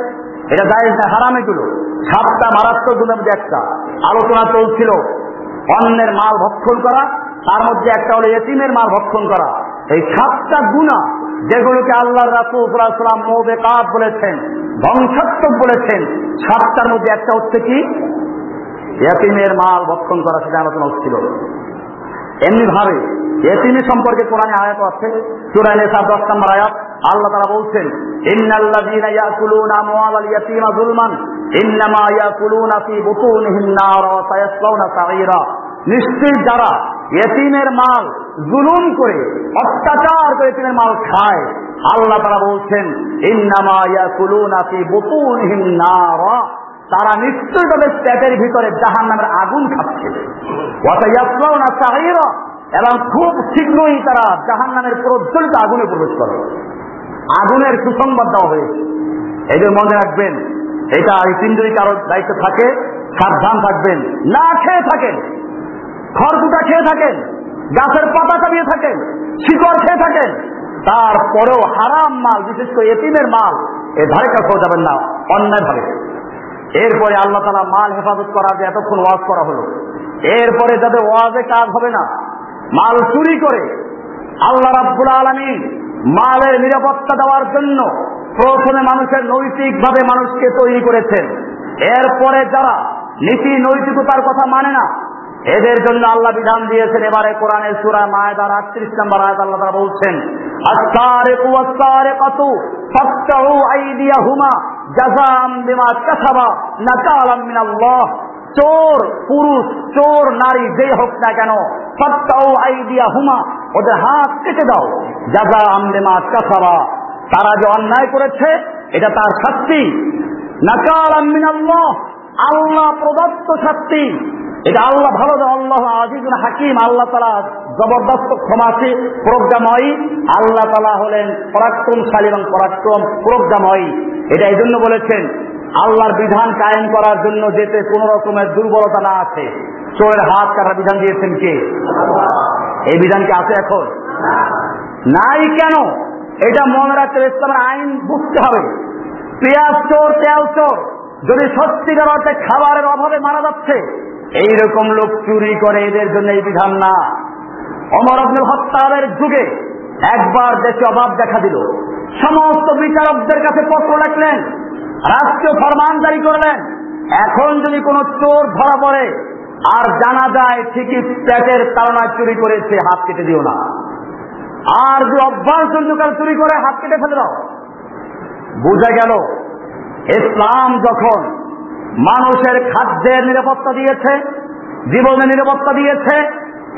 এটা দায় হারাম এগুলো। সাতটা মারাত্মক গুণের মধ্যে একটা। আলোচনা চলছিল অন্যের মাল ভক্ষণ করা, তার মধ্যে একটা হলো এতিমের মাল ভক্ষণ করা। এই সাতটা গুণা যেগুলোকে আল্লাহ রাসুলাম মোবে কাপ বলেছেন, ধ্বংসাত্মক বলেছেন, সাতটার মধ্যে একটা হচ্ছে কি? এতিমের মাল ভক্ষণ করা, সেটা আলোচনা হচ্ছিল। এমনি ভাবে এতিমি সম্পর্কে কোরআনে আয়াত আছে। চুরাই নেশার দশ নম্বর আয়াত। আল্লাহ তারা বলছেন নিশ্চয়ই যারা এতিমের মাল জুলুম করে, অত্যাচার করে মাল খায়, আল্লাহ তারা বলছেন, ইন্নামা ইয়াকুলুনা ফি বুতুনিহিম নারা তারা নিশ্চয়ই তাদের পেটের ভিতরে জাহান নামের আগুন খাচ্ছে। এবং খুব শীঘ্রই তারা জাহান নামের প্রজ্বলিত আগুনে প্রবেশ করে। আগুনের সুসংবাদ দেওয়া হয়েছে। এদের মনে রাখবেন, এটা এই তিন কারোর দায়িত্ব থাকে, সাবধান থাকবেন, না খেয়ে থাকেন। খড়কুটা খেয়ে থাকেন, গাছের পাতা চাপিয়ে থাকেন, শিকড় খেয়ে থাকেন। তারপরেও হারাম মাল, বিশেষ করে এতিমের মাল, এ ধারে কাছেও যাবেন না অন্যায় ভাবে এরপরে আল্লাহ তালা মাল হেফাজত করা যে এতক্ষণ ওয়াজ করা হলো, এরপরে যাদের ওয়াজে কাজ হবে না, মাল চুরি করে আল্লাহ রাব্বুল আলমী মালের নিরাপত্তা দেওয়ার জন্য প্রথমে মানুষের নৈতিকভাবে মানুষকে তৈরি করেছেন। এরপরে যারা নীতি নৈতিকতার কথা মানে না, এদের জন্য আল্লাহ বিধান দিয়েছেন। এবারে কোরআনের সুরা মায়দার আটত্রিশ নম্বর আয়াত আল্লাহ তারা বলছেন আস্তারিকু আস্তারিকাতু ফাকতাউ আইদিয়াহুমা। জাযাম বিমা কাসাবা, নাকালাম মিনাল্লাহ। চোর, পুরুষ, চোর, নারী, যেই হোক না কেন ফাকতাউ আইদিয়াহুমা, ওদের হাত কেটে দাও। জাযাম বিমা কাসাবা, তারা যে অন্যায় করেছে, এটা তার শাস্তি। নাকালাম মিনাল্লাহ, আল্লাহ প্রদত্ত শাস্তি। এটা আল্লাহ ভালো আল্লাহ আজিজুল হাকিম। আল্লাহ তালা জবরদস্ত ক্ষমাসী প্রজ্ঞাময়ী। আল্লাহ তালা হলেন পরাক্রমশালী এবং পরাক্রম প্রজ্ঞাময়ী। এটা এই জন্য বলেছেন, আল্লাহর বিধান কায়েম করার জন্য যেতে কোন রকমের দুর্বলতা না আছে। চোরের হাত কাটা বিধান দিয়েছেন কে? এই বিধান কি আছে এখন? নাই কেন? এটা মনে রাখতে ইসলামের আইন বুঝতে হবে। পেঁয়াজ চোর, তেল চোর, যদি সত্যিকার অর্থে খাবারের অভাবে মারা যাচ্ছে, এইরকম লোক চুরি করে এদের জন্য এই বিধান না। অমর আব্দুল হত্যারের যুগে একবার দেশে অভাব দেখা দিল। সমস্ত বিচারকদের কাছে পত্র লেখলেন রাষ্ট্রীয় ফরমান জারি করলেন। এখন যদি কোনো চোর ধরা পড়ে, আর জানা যায় ঠিকই পেটের তাড়না চুরি করেছে হাত কেটে দিও না। আর যে অভ্যাস জন্তুকাল চুরি করে হাত কেটে ফেলে দাও। বোঝা গেল, ইসলাম যখন মানুষের খাদ্যের নিরাপত্তা দিয়েছে, জীবনের নিরাপত্তা দিয়েছে,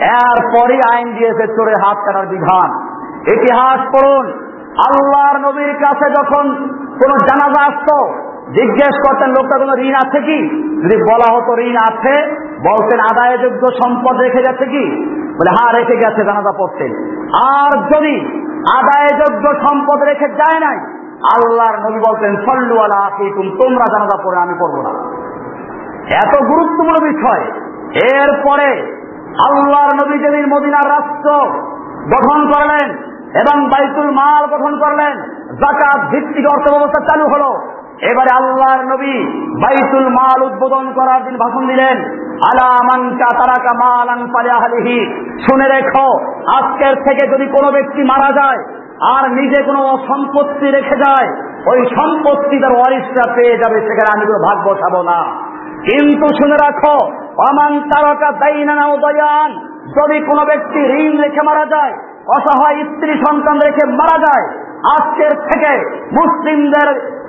এরপরই আইন দিয়েছে চোরে হাত কাটার বিধান। ইতিহাস পড়ুন। আল্লাহর নবীর কাছে যখন কোন জানাজা আসত, জিজ্ঞেস করতেন, লোকটা কোনো ঋণ আছে কি? যদি বলা হতো, ঋণ আছে। বলতেন, আদায়যোগ্য সম্পদ রেখে গেছে কি? বলে হ্যাঁ রেখে গেছে, জানাজা পড়তেন। আর যদি আদায়যোগ্য সম্পদ রেখে যায় নাই, আল্লাহর নবী বলতেন, সল্লু আলা তোমরা জানাজা পড়ে, আমি করব না। এত গুরুত্বপূর্ণ বিষয়। এরপরে আল্লাহর নবী যেদিন মদিনার রাষ্ট্র গঠন করলেন এবং বাইতুল মাল গঠন করলেন। জাকাত ভিত্তিক অর্থ ব্যবস্থা চালু হলো। এবারে আল্লাহর নবী বাইতুল মাল উদ্বোধন করার দিন ভাষণ দিলেন। আলামানকা তারাকা মালান পালিয়াহালিহি শুনে রেখো, আজকের থেকে যদি কোনো ব্যক্তি মারা যায় আর নিজে কোনো সম্পত্তি রেখে যায়, ওই সম্পত্তি তার ওয়ারিসরা পেয়ে যাবে, সেখানে আমি কোনো ভাগ বসাবো না। কিন্তু শুনে রাখো অমান তারকা দাইনা উদয়ান যদি কোনো ব্যক্তি ঋণ রেখে মারা যায় অসহায় স্ত্রী সন্তান রেখে মারা যায়। আজকের থেকে মুসলিমদের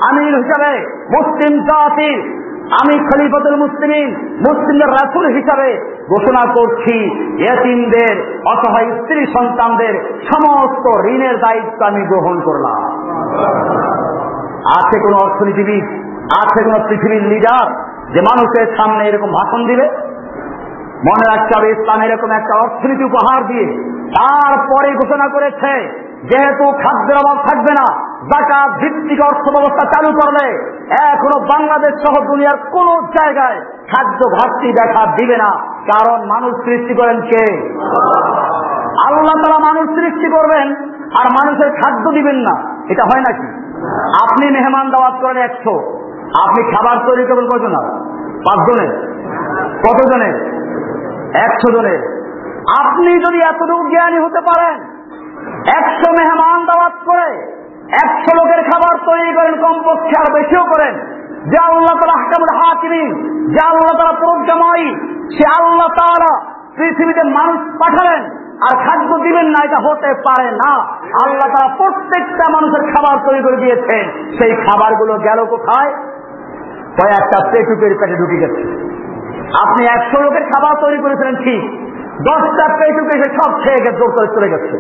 আমির হিসাবে, মুসলিম জাতি, আমি খলিফতুল মুসলিম মুসলিমদের রাসুল হিসাবে ঘোষণা করছি এতিমদের অসহায় স্ত্রী সন্তানদের সমস্ত ঋণের দায়িত্ব আমি গ্রহণ করলাম। আছে কোন অর্থনীতিবিদ, আছে কোন পৃথিবীর লিডার যে মানুষের সামনে এরকম ভাষণ দিবে? মনে রাখতে হবে ইসলাম এরকম একটা অর্থনীতি উপহার দিয়ে তারপরে ঘোষণা করেছে, যেহেতু খাদ্যের অভাব থাকবে না জাকাত ভিত্তিক অর্থ ব্যবস্থা চালু করলে এখনও বাংলাদেশ সহ দুনিয়ার কোন জায়গায় খাদ্য ঘাটতি দেখা দিবে না। কারণ মানুষ সৃষ্টি করেন কে? আল্লাহ তারা মানুষ সৃষ্টি করবেন আর মানুষের খাদ্য দিবেন না। এটা হয় নাকি? আপনি মেহমান দাওয়াত করেন একশো। আপনি খাবার তৈরি করবেন কজনের পাঁচজনের? কতজনের? একশো জনের আপনি যদি এতটুকু জ্ঞানী হতে পারেন, একশো মেহমান দাওয়াত করে, একশো লোকের খাবার তৈরি করেন কমপক্ষে আর বেশিও করেন, যে আল্লাহ তারা হাকামুল হাকিমি যে আল্লাহ তারা প্রজ্ঞাময়ী সে আল্লাহ তারা পৃথিবীতে মানুষ পাঠালেন আর খাদ্য দিবেন না, এটা হতে পারে না। আল্লাহ তারা প্রত্যেকটা মানুষের খাবার তৈরি করে দিয়েছেন। সেই খাবারগুলো গেল কোথায়? কয়েকটা পেটুকের পেটে ঢুকে গেছে। আপনি একশো লোকের খাবার তৈরি করেছিলেন ঠিক। দশটা পেটুকে এসে সব খেয়ে গেছে জোর করে চলে গেছে।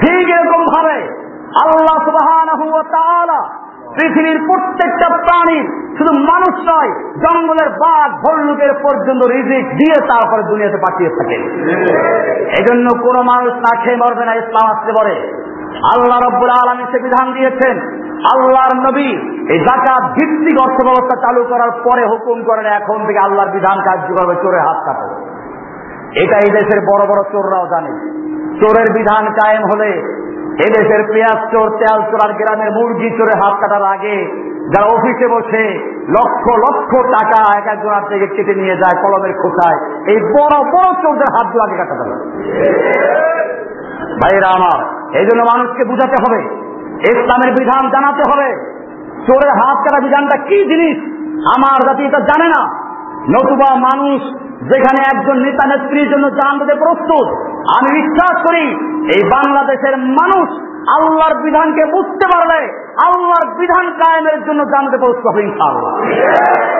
ঠিক এরকম ভাবে আল্লাহ সুবাহ পৃথিবীর প্রত্যেকটা প্রাণীর শুধু মানুষ নয় জঙ্গলের বাঘ ভল্লুকের পর্যন্ত রিজিক দিয়ে তারপরে দুনিয়াতে পাঠিয়ে থাকে। এই জন্য কোন মানুষ না খেয়ে মরবে না ইসলাম আসতে পারে। আল্লাহ রব্বুল আলমী সে বিধান দিয়েছেন, আল্লাহর নবী এই জাকাত ভিত্তিক অর্থ ব্যবস্থা চালু করার পরে হুকুম করেন, এখন থেকে আল্লাহর বিধান কার্যকর চোরে হাত কাটো এটা এই দেশের বড় বড় চোররাও জানে। চোরের বিধান কায়েম হলে এদেশের পেঁয়াজ চোর, তেল চোর আর গ্রামের মুরগি চোরে হাত কাটার আগে যারা অফিসে বসে লক্ষ লক্ষ টাকা এক একজনের থেকে কেটে নিয়ে যায় কলমের খোঁচায় এই বড় বড় চোরদের হাতগুলো আগে কাটাতে হবে। ভাইরা আমার, এই জন্য মানুষকে বুঝাতে হবে, ইসলামের বিধান জানাতে হবে। চোরের হাত কাটা বিধানটা কি জিনিস? আমার জাতি এটা জানে না। নতুবা মানুষ যেখানে একজন নেতা নেত্রীর জন্য জান দিতে প্রস্তুত, আমি বিশ্বাস করি এই বাংলাদেশের মানুষ আল্লাহর বিধানকে বুঝতে পারলে আল্লাহর বিধান কায়েমের জন্য জানতে প্রস্তুত হবে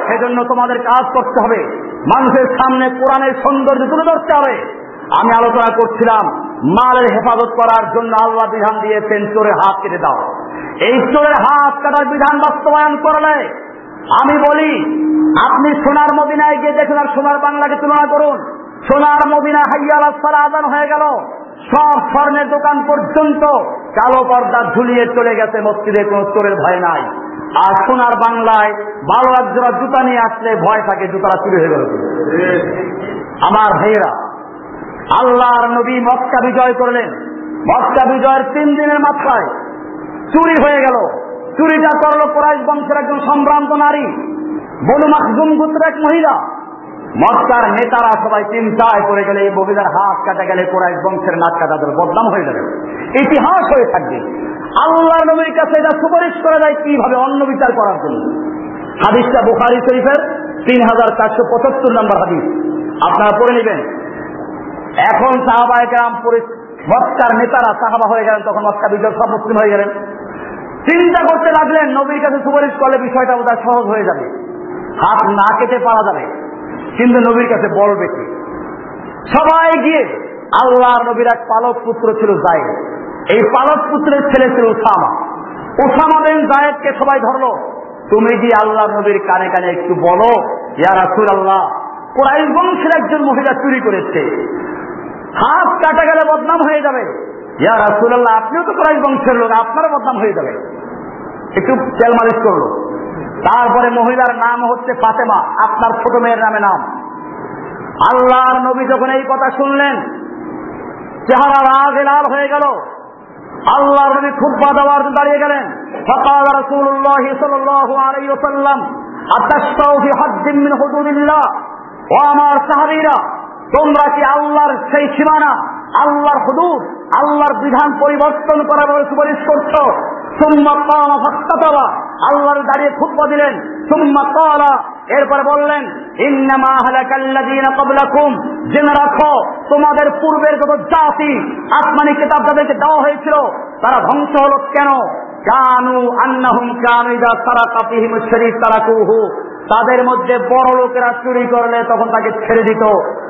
সেজন্য তোমাদের কাজ করতে হবে। মানুষের সামনে কোরআনের সৌন্দর্য তুলে ধরতে হবে। আমি আলোচনা করছিলাম মালের হেফাজত করার জন্য আল্লাহ বিধান দিয়েছেন চোরের হাত কেটে দাও। এই চোরের হাত কাটার বিধান বাস্তবায়ন করলে আমি বলি আপনি সোনার মদিনায় গিয়ে দেখুন আর সোনার বাংলাকে তুলনা করুন। সোনার মদিনা হাইয়াল সারা আদান হয়ে গেল। সব স্বর্ণের দোকান পর্যন্ত কালো পর্দা ঝুলিয়ে চলে গেছে মসজিদে কোন চোরের ভয় নাই। আর সোনার বাংলায় বারো এক জোড়া জুতা নিয়ে আসলে ভয় থাকে জুতারা চুরি হয়ে গেল। আমার ভাইয়েরা আল্লাহর নবী মক্কা বিজয় করলেন। মক্কা বিজয়ের তিন দিনের মাথায় চুরি হয়ে গেল। চুরিটা করল কোরাইশ বংশের একজন সম্ভ্রান্ত নারী। বনু মাকজুম গোত্রের এক মহিলা। মক্কার নেতারা সবাই চিন্তায় করে গেলে, এই মহিলার হাত কাটা গেলে কোরাইশ বংশের নাক কাটা ধরে বদনাম হয়ে যাবে। ইতিহাস হয়ে থাকবে। আল্লাহ নবীর কাছে এটা সুপারিশ করা যায় কীভাবে অন্য বিচার করার জন্য। হাদিসটা বুখারি শরীফের তিন হাজার চারশো পঁচাত্তর নম্বর হাদিস। আপনারা পড়ে নেবেন। এখন সাহাবায় গ্রাম মক্কার নেতারা সাহাবা হয়ে গেলেন, তখন মক্কা বিজয় সব মুসলিম হয়ে গেলেন। চিন্তা করতে লাগলেন, নবীর কাছে সুপারিশ করলে বিষয়টা বোধহয় সহজ হয়ে যাবে। হাত না কেটে পারা যাবে, কিন্তু নবীর কাছে বলবে কি সবাই গিয়ে আল্লাহ নবীর এক পালক পুত্র ছিল জায়েদ। এই পালক পুত্রের ছেলে ছিল উসামা। উসামা বিন জায়েদকে সবাই ধরলো, তুমি গিয়ে আল্লাহ নবীর কানে কানে একটু বলো, ইয়া রাসূল আল্লাহ কোরআন বংশের একজন মহিলা চুরি করেছে। হাত কাটা গেলে বদনাম হয়ে যাবে। ইয়া রাসুল্লাহ আপনিও তো প্রায় বংশের লোক, আপনারও বদনাম হয়ে যাবে। একটু তেল মালিশ করল। তারপরে মহিলার নাম হচ্ছে ফাতেমা, আপনার ছোট মেয়ের নামে নাম। আল্লাহর নবী যখন এই কথা শুনলেন, চেহারা রাজ লাল হয়ে গেল। আল্লাহর নবী খুব বাদাবার দাঁড়িয়ে গেলেন। সকাল রসুল্লাহ সাল্লাম ও আমার সাহাবিরা তোমরা কি আল্লাহর সেই সীমানা, আল্লাহর হুদুদ, আল্লাহর বিধান পরিবর্তন করার বলে সুপারিশ করছ? আল্লাহর দাঁড়িয়ে খুতবা দিলেন। এরপরে বললেন জেনে রাখো, তোমাদের পূর্বের যত জাতি, আসমানি কিতাব তাদেরকে দেওয়া হয়েছিল, তারা ধ্বংস হলো কেন? কানু আন্নাহুম কানু ইদা সারাকা ফিহিম শরীফ তারাকুহু তাদের মধ্যে বড় লোকেরা চুরি করলে তখন তাকে ছেড়ে দিত।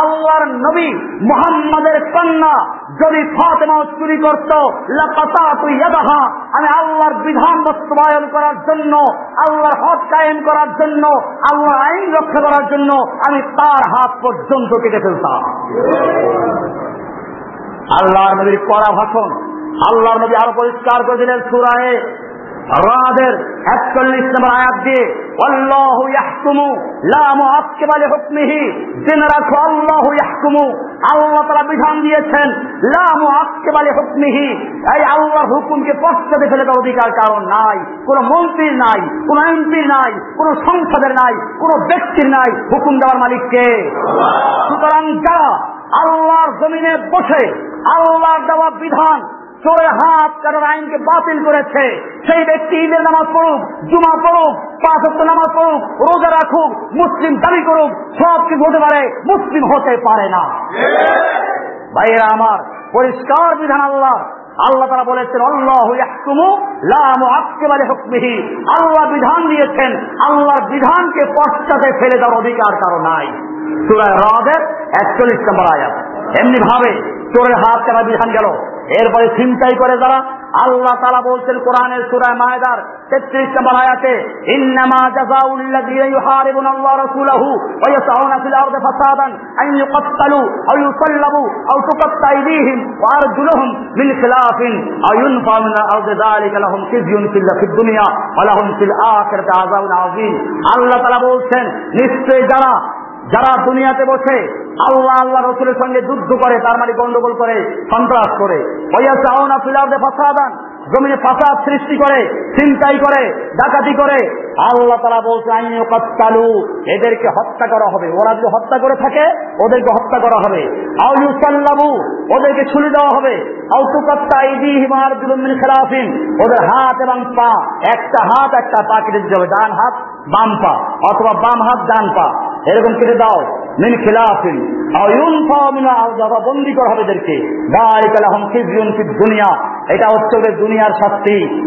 আল্লাহর নবী মোহাম্মদের কন্যা যদি ফাতেমা চুরি করত ইয়াদাহা, আমি আল্লাহর বিধান বাস্তবায়ন করার জন্য, আল্লাহর হক কায়েম করার জন্য, আল্লাহর আইন রক্ষা করার জন্য আমি তার হাত পর্যন্ত কেটে ফেলতাম। আল্লাহর নবীর কড়া ভাষণ, আল্লাহর নবী আরও পরিষ্কার করে দিলেন সুরায়ে রাদের একচল্লিশ নম্বর আয়াত দিয়ে, আল্লাহু ইয়াহকুমু, লা মুআক্কিবা লিহুকমিহি জেনে রাখো, আল্লাহু ইয়াহকুমু আল্লাহ তাআলা বিধান দিয়েছেন, লা মুআক্কিবা লিহুকমিহি এই আল্লাহর হুকুমকে পশ্চাতে ফেলে দেওয়ার অধিকার কারণ নাই, কোন মন্ত্রীর নাই, কোন এমপির নাই, কোন সংসদের নাই, কোন ব্যক্তির নাই, হুকুম দেওয়ার মালিককে। সুতরাং যারা আল্লাহর জমিনে বসে, আল্লাহর দেওয়া বিধান চোরে হাত কারোর আইনকে বাতিল করেছে। সেই ব্যক্তি ঈদের নামাজ পড়ুক, জুমা পড়ুক, পাঁচ হপ্তাহ নামাজ পড়ুক, রোজা রাখুক, মুসলিম দাবি করুক, সব কিছু হতে পারে, মুসলিম হতে পারে না। ভাইয়েরা আমার, পরিষ্কার বিধান আল্লাহ। আল্লাহ তারা বলেছেন, আল্লাহ হুকমিহি আল্লাহ বিধান দিয়েছেন, আল্লাহর বিধানকে পশ্চাতে ফেলে দেওয়ার অধিকার কারও নাই। সুরায় রাদের একচল্লিশ নম্বর আয়াত এমনি ভাবে চোরের হাত কেনা বিধান গেল। এরপরে চিন্তাই করে যারা আল্লাহ তালা বলছেন কোরআনের সুরায় মায়দার তেত্রিশ নম্বর আয়াতে, ইন্নামা জাযাউল্লাযীনা ইউহারিবুনা আল্লাহ রাসূলাহু ওয়া ইয়াসআউনা ফিল আরদি ফাসাদান আন ইউকাত্তালু আও ইউসাল্লাবু আও তুকাত্তা আইদিহিম ওয়া আরজুলুহুম মিন খিলাফিন আও ইউনফাউ মিন আরদি যালিকা লাহুম খিজয়ুন ফিল দুনিয়া ওয়া লাহুম ফিল আখিরাতি আযাবুন আযীম। আল্লাহ তাআলা বলছেন নিশ্চয় যারা যারা দুনিয়াতে বসে আল্লাহ আল্লাহ রসুলের সঙ্গে যুদ্ধ করে, তার মানে গন্ডগোল করে, সন্ত্রাস করে ফাসাদান, জমিনে ফাসাদ সৃষ্টি করে চিন্তাই করে, ডাকাতি করে। আল্লাহ তারা বলছে আইনীয় কালু এদেরকে হত্যা করা হবে। ওরা যদি হত্যা করে থাকে, ওদেরকে হত্যা করা হবে। আউসাল্লাবু ওদেরকে ছুলি দেওয়া হবে। ওদের হাত এবং পা, একটা হাত, একটা পা কেটে দিতে হবে, ডান হাত, বাম পা, অথবা বাম হাত, ডান পা। এরকম কেটে দাও। মিন খিলাফিন। বন্দি করা হবে এদেরকে। দুনিয়া। এটা হচ্ছে ওদের দুনিয়ার শাস্তি।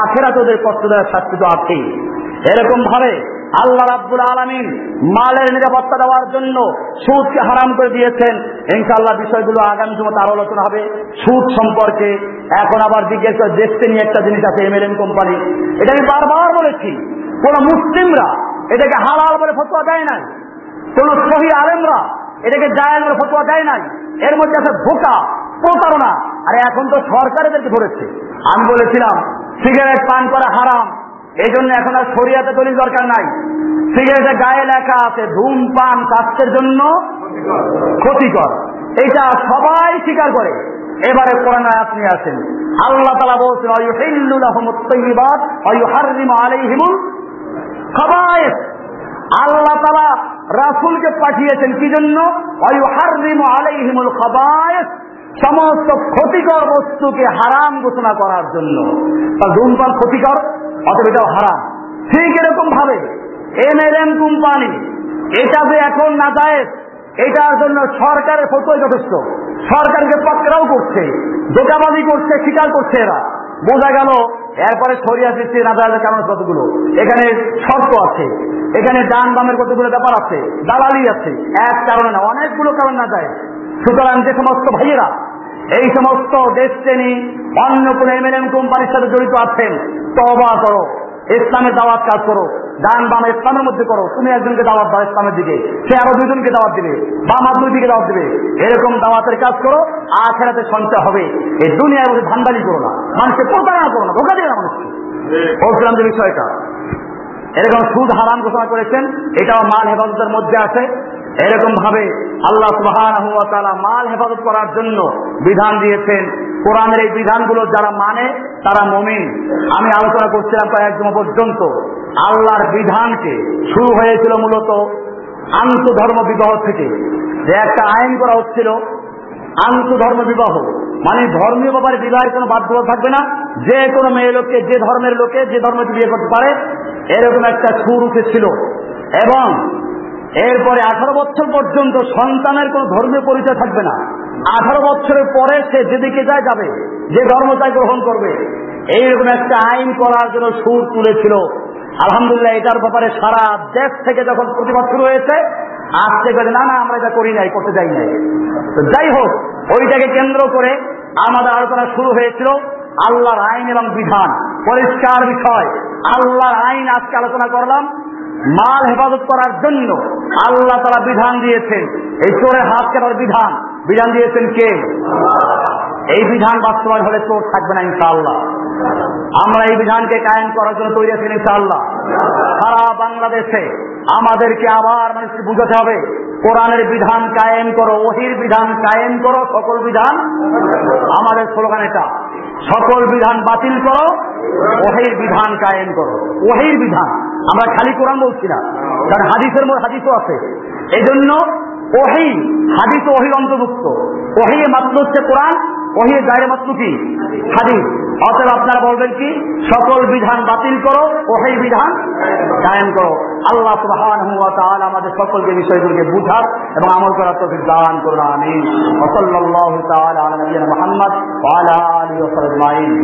আখেরা তোদের কষ্ট দেওয়ার শাস্তি তো আছেই। এরকম ভাবে আল্লাহ রাব্বুল আলমিন মালের নিরাপত্তা দেওয়ার জন্য সুদকে হারাম করে দিয়েছেন। ইনশাল্লাহ বিষয়গুলো আগামী সময় আরও আলোচনা হবে। সুদ সম্পর্কে এখন আবার জিজ্ঞেস দেখতে নিয়ে একটা জিনিস আছে এমএলএম কোম্পানি এটা আমি বারবার বলেছি। কোন মুসলিমরা এটাকে হালাল বলে ফতোয়া দেয় নাই। কোন সহি আলেমরা এটাকে জায়াল বলে ফতোয়া দেয় নাই। এর মধ্যে আছে ধোকা, প্রতারণা। আরে এখন তো সরকার এদেরকে ধরেছে। আমি বলেছিলাম, সিগারেট পান করা হারাম। এই জন্য এখন আর সরিয়াতে তৈরি দরকার নাই। সিগারেটের গায়ে লেখা আছে, ধূমপান স্বাস্থ্যের জন্য ক্ষতিকর। এটা সবাই স্বীকার করে। এবারে কোরআন আয়াত নিয়ে আসেন। আল্লাহ তালা বলছেন অয়ুহিল্লুল আহমদ তৈবাদ অয়ুহারিম আলাইহিমুল খাবায়েস আল্লাহ তালা রাসুলকে পাঠিয়েছেন কি জন্য সমস্ত ক্ষতিকর বস্তুকে হারাম ঘোষণা করার জন্য। ধূমপান ক্ষতিকর, অথবা হারাম। ঠিক এরকম ভাবে এম এল এম কোম্পানি, এটা যে এখন না যায় এটার জন্য সরকারের ফটোই যথেষ্ট। সরকারকে পাকড়াও করছে দোকাবাজি করছে স্বীকার করছে এরা। বোঝা গেল এরপরে ছড়িয়ে দিচ্ছে না দাঁড়ালে কারণ কতগুলো এখানে শর্ত আছে, এখানে ডান বামের কতগুলো ব্যাপার আছে, দালালি আছে, এক কারণে না, অনেকগুলো কারণ না যায়। সুতরাং যে সমস্ত ভাইয়েরা, এই সমস্ত দেশ শ্রেণি অন্য কোন এমএলএম কোম্পানির সাথে জড়িত আছেন তবা করো, ইসলামের দাওয়াত কাজ করো। ডান বাম ইসলামের মধ্যে করো। তুমি একজনকে দাওয়াত দাও ইসলামের দিকে। সে আরও দুজনকে দাওয়াত দিবে। বাম আর দুই দিকে দাওয়াত দিবে। এরকম দাওয়াতের কাজ করো, আখেরাতে সঞ্চয় হবে। এই দুনিয়ার মধ্যে ধান্দালি করো না। মানুষকে প্রতারণা করো না। ধোকা দিবে না মানুষকে। বলছিলাম যে বিষয়টা। এরকম সুদ হারাম ঘোষণা করেছেন। এটাও মাল হেফাজতের মধ্যে আছে। এরকম ভাবে আল্লাহ সুবাহ মাল হেফাজত করার জন্য বিধান দিয়েছেন। কোরআনের এই বিধানগুলো যারা মানে তারা মমিন। আমি আলোচনা করছিলাম কয়েকজন পর্যন্ত। আল্লাহর বিধানকে শুরু হয়েছিল মূলত আন্তধর্ম বিবাহ থেকে। যে একটা আইন করা হচ্ছিল আন্তধর্ম বিবাহ। মানে ধর্মীয় ব্যাপারে বিবাহের কোনো বাধ্যতা থাকবে না। যে কোনো মেয়ে লোককে, যে ধর্মের লোকে যে ধর্মকে বিয়ে করতে পারে, এরকম একটা সুর উঠেছিল। এবং এরপরে আঠারো বছর পর্যন্ত সন্তানের কোনো ধর্মীয় পরিচয় থাকবে না। আঠারো বছরের পরে সে যেদিকে যায় যাবে, যে ধর্ম তাই গ্রহণ করবে। এইরকম একটা আইন করার জন্য সুর তুলেছিল। আলহামদুলিল্লাহ, এটার ব্যাপারে সারা দেশ থেকে যখন প্রতিবাদ শুরু হয়েছে আসতে করে না না, আমরা এটা করি নাই, করতে যাই নাই। যাই হোক, ওইটাকে কেন্দ্র করে আমাদের আলোচনা শুরু হয়েছিল আল্লাহর আইন এবং বিধান। পরিষ্কার বিষয়, আল্লাহর আইন আজকে আলোচনা করলাম। মাল হেফাজত করার জন্য আল্লাহ তারা বিধান দিয়েছেন। এই চোরের হাত কাটার বিধান। বিধান দিয়েছেন কে? এই বিধান বাস্তবায়ন হলে চোর থাকবে না ইনশাআল্লাহ। আমরা এই বিধানকে কায়েম করার জন্য তৈরি আছি ইনশাআল্লাহ। সারা বাংলাদেশে আমাদেরকে আবার মানুষকে বুঝাতে হবে? কোরআনের বিধান কায়েম করো, ওহির বিধান কায়েম করো, সকল বিধান আমাদের স্লোগান এটা। সকল বিধান বাতিল করো, ওহির বিধান কায়েম করো। ওহির বিধান। আমরা খালি কোরআন বলছি না, কারণ হাদিসের মধ্যে হাদিসও আছে। এই জন্য ওহি, হাদিস ওহির অন্তর্ভুক্ত। ওহি মাত্র হচ্ছে কোরআন, ওহি গায়ে মাত্র কি? হাদিস। অতএব আপনারা বলবেন কি, সকল বিধান বাতিল করো ওহি বিধান কায়েম করো। আল্লাহ সুবহান হুয়া তাআলা আমাদের সকলকে বিষয়গুলোকে বুঝার এবং আমল করার তৌফিক দান করুন, আমিন। সাল্লাল্লাহু তাআলা আলা নবিয়িনা মুহাম্মদ ওয়া আলা আলিহি ওয়া সাহবিহি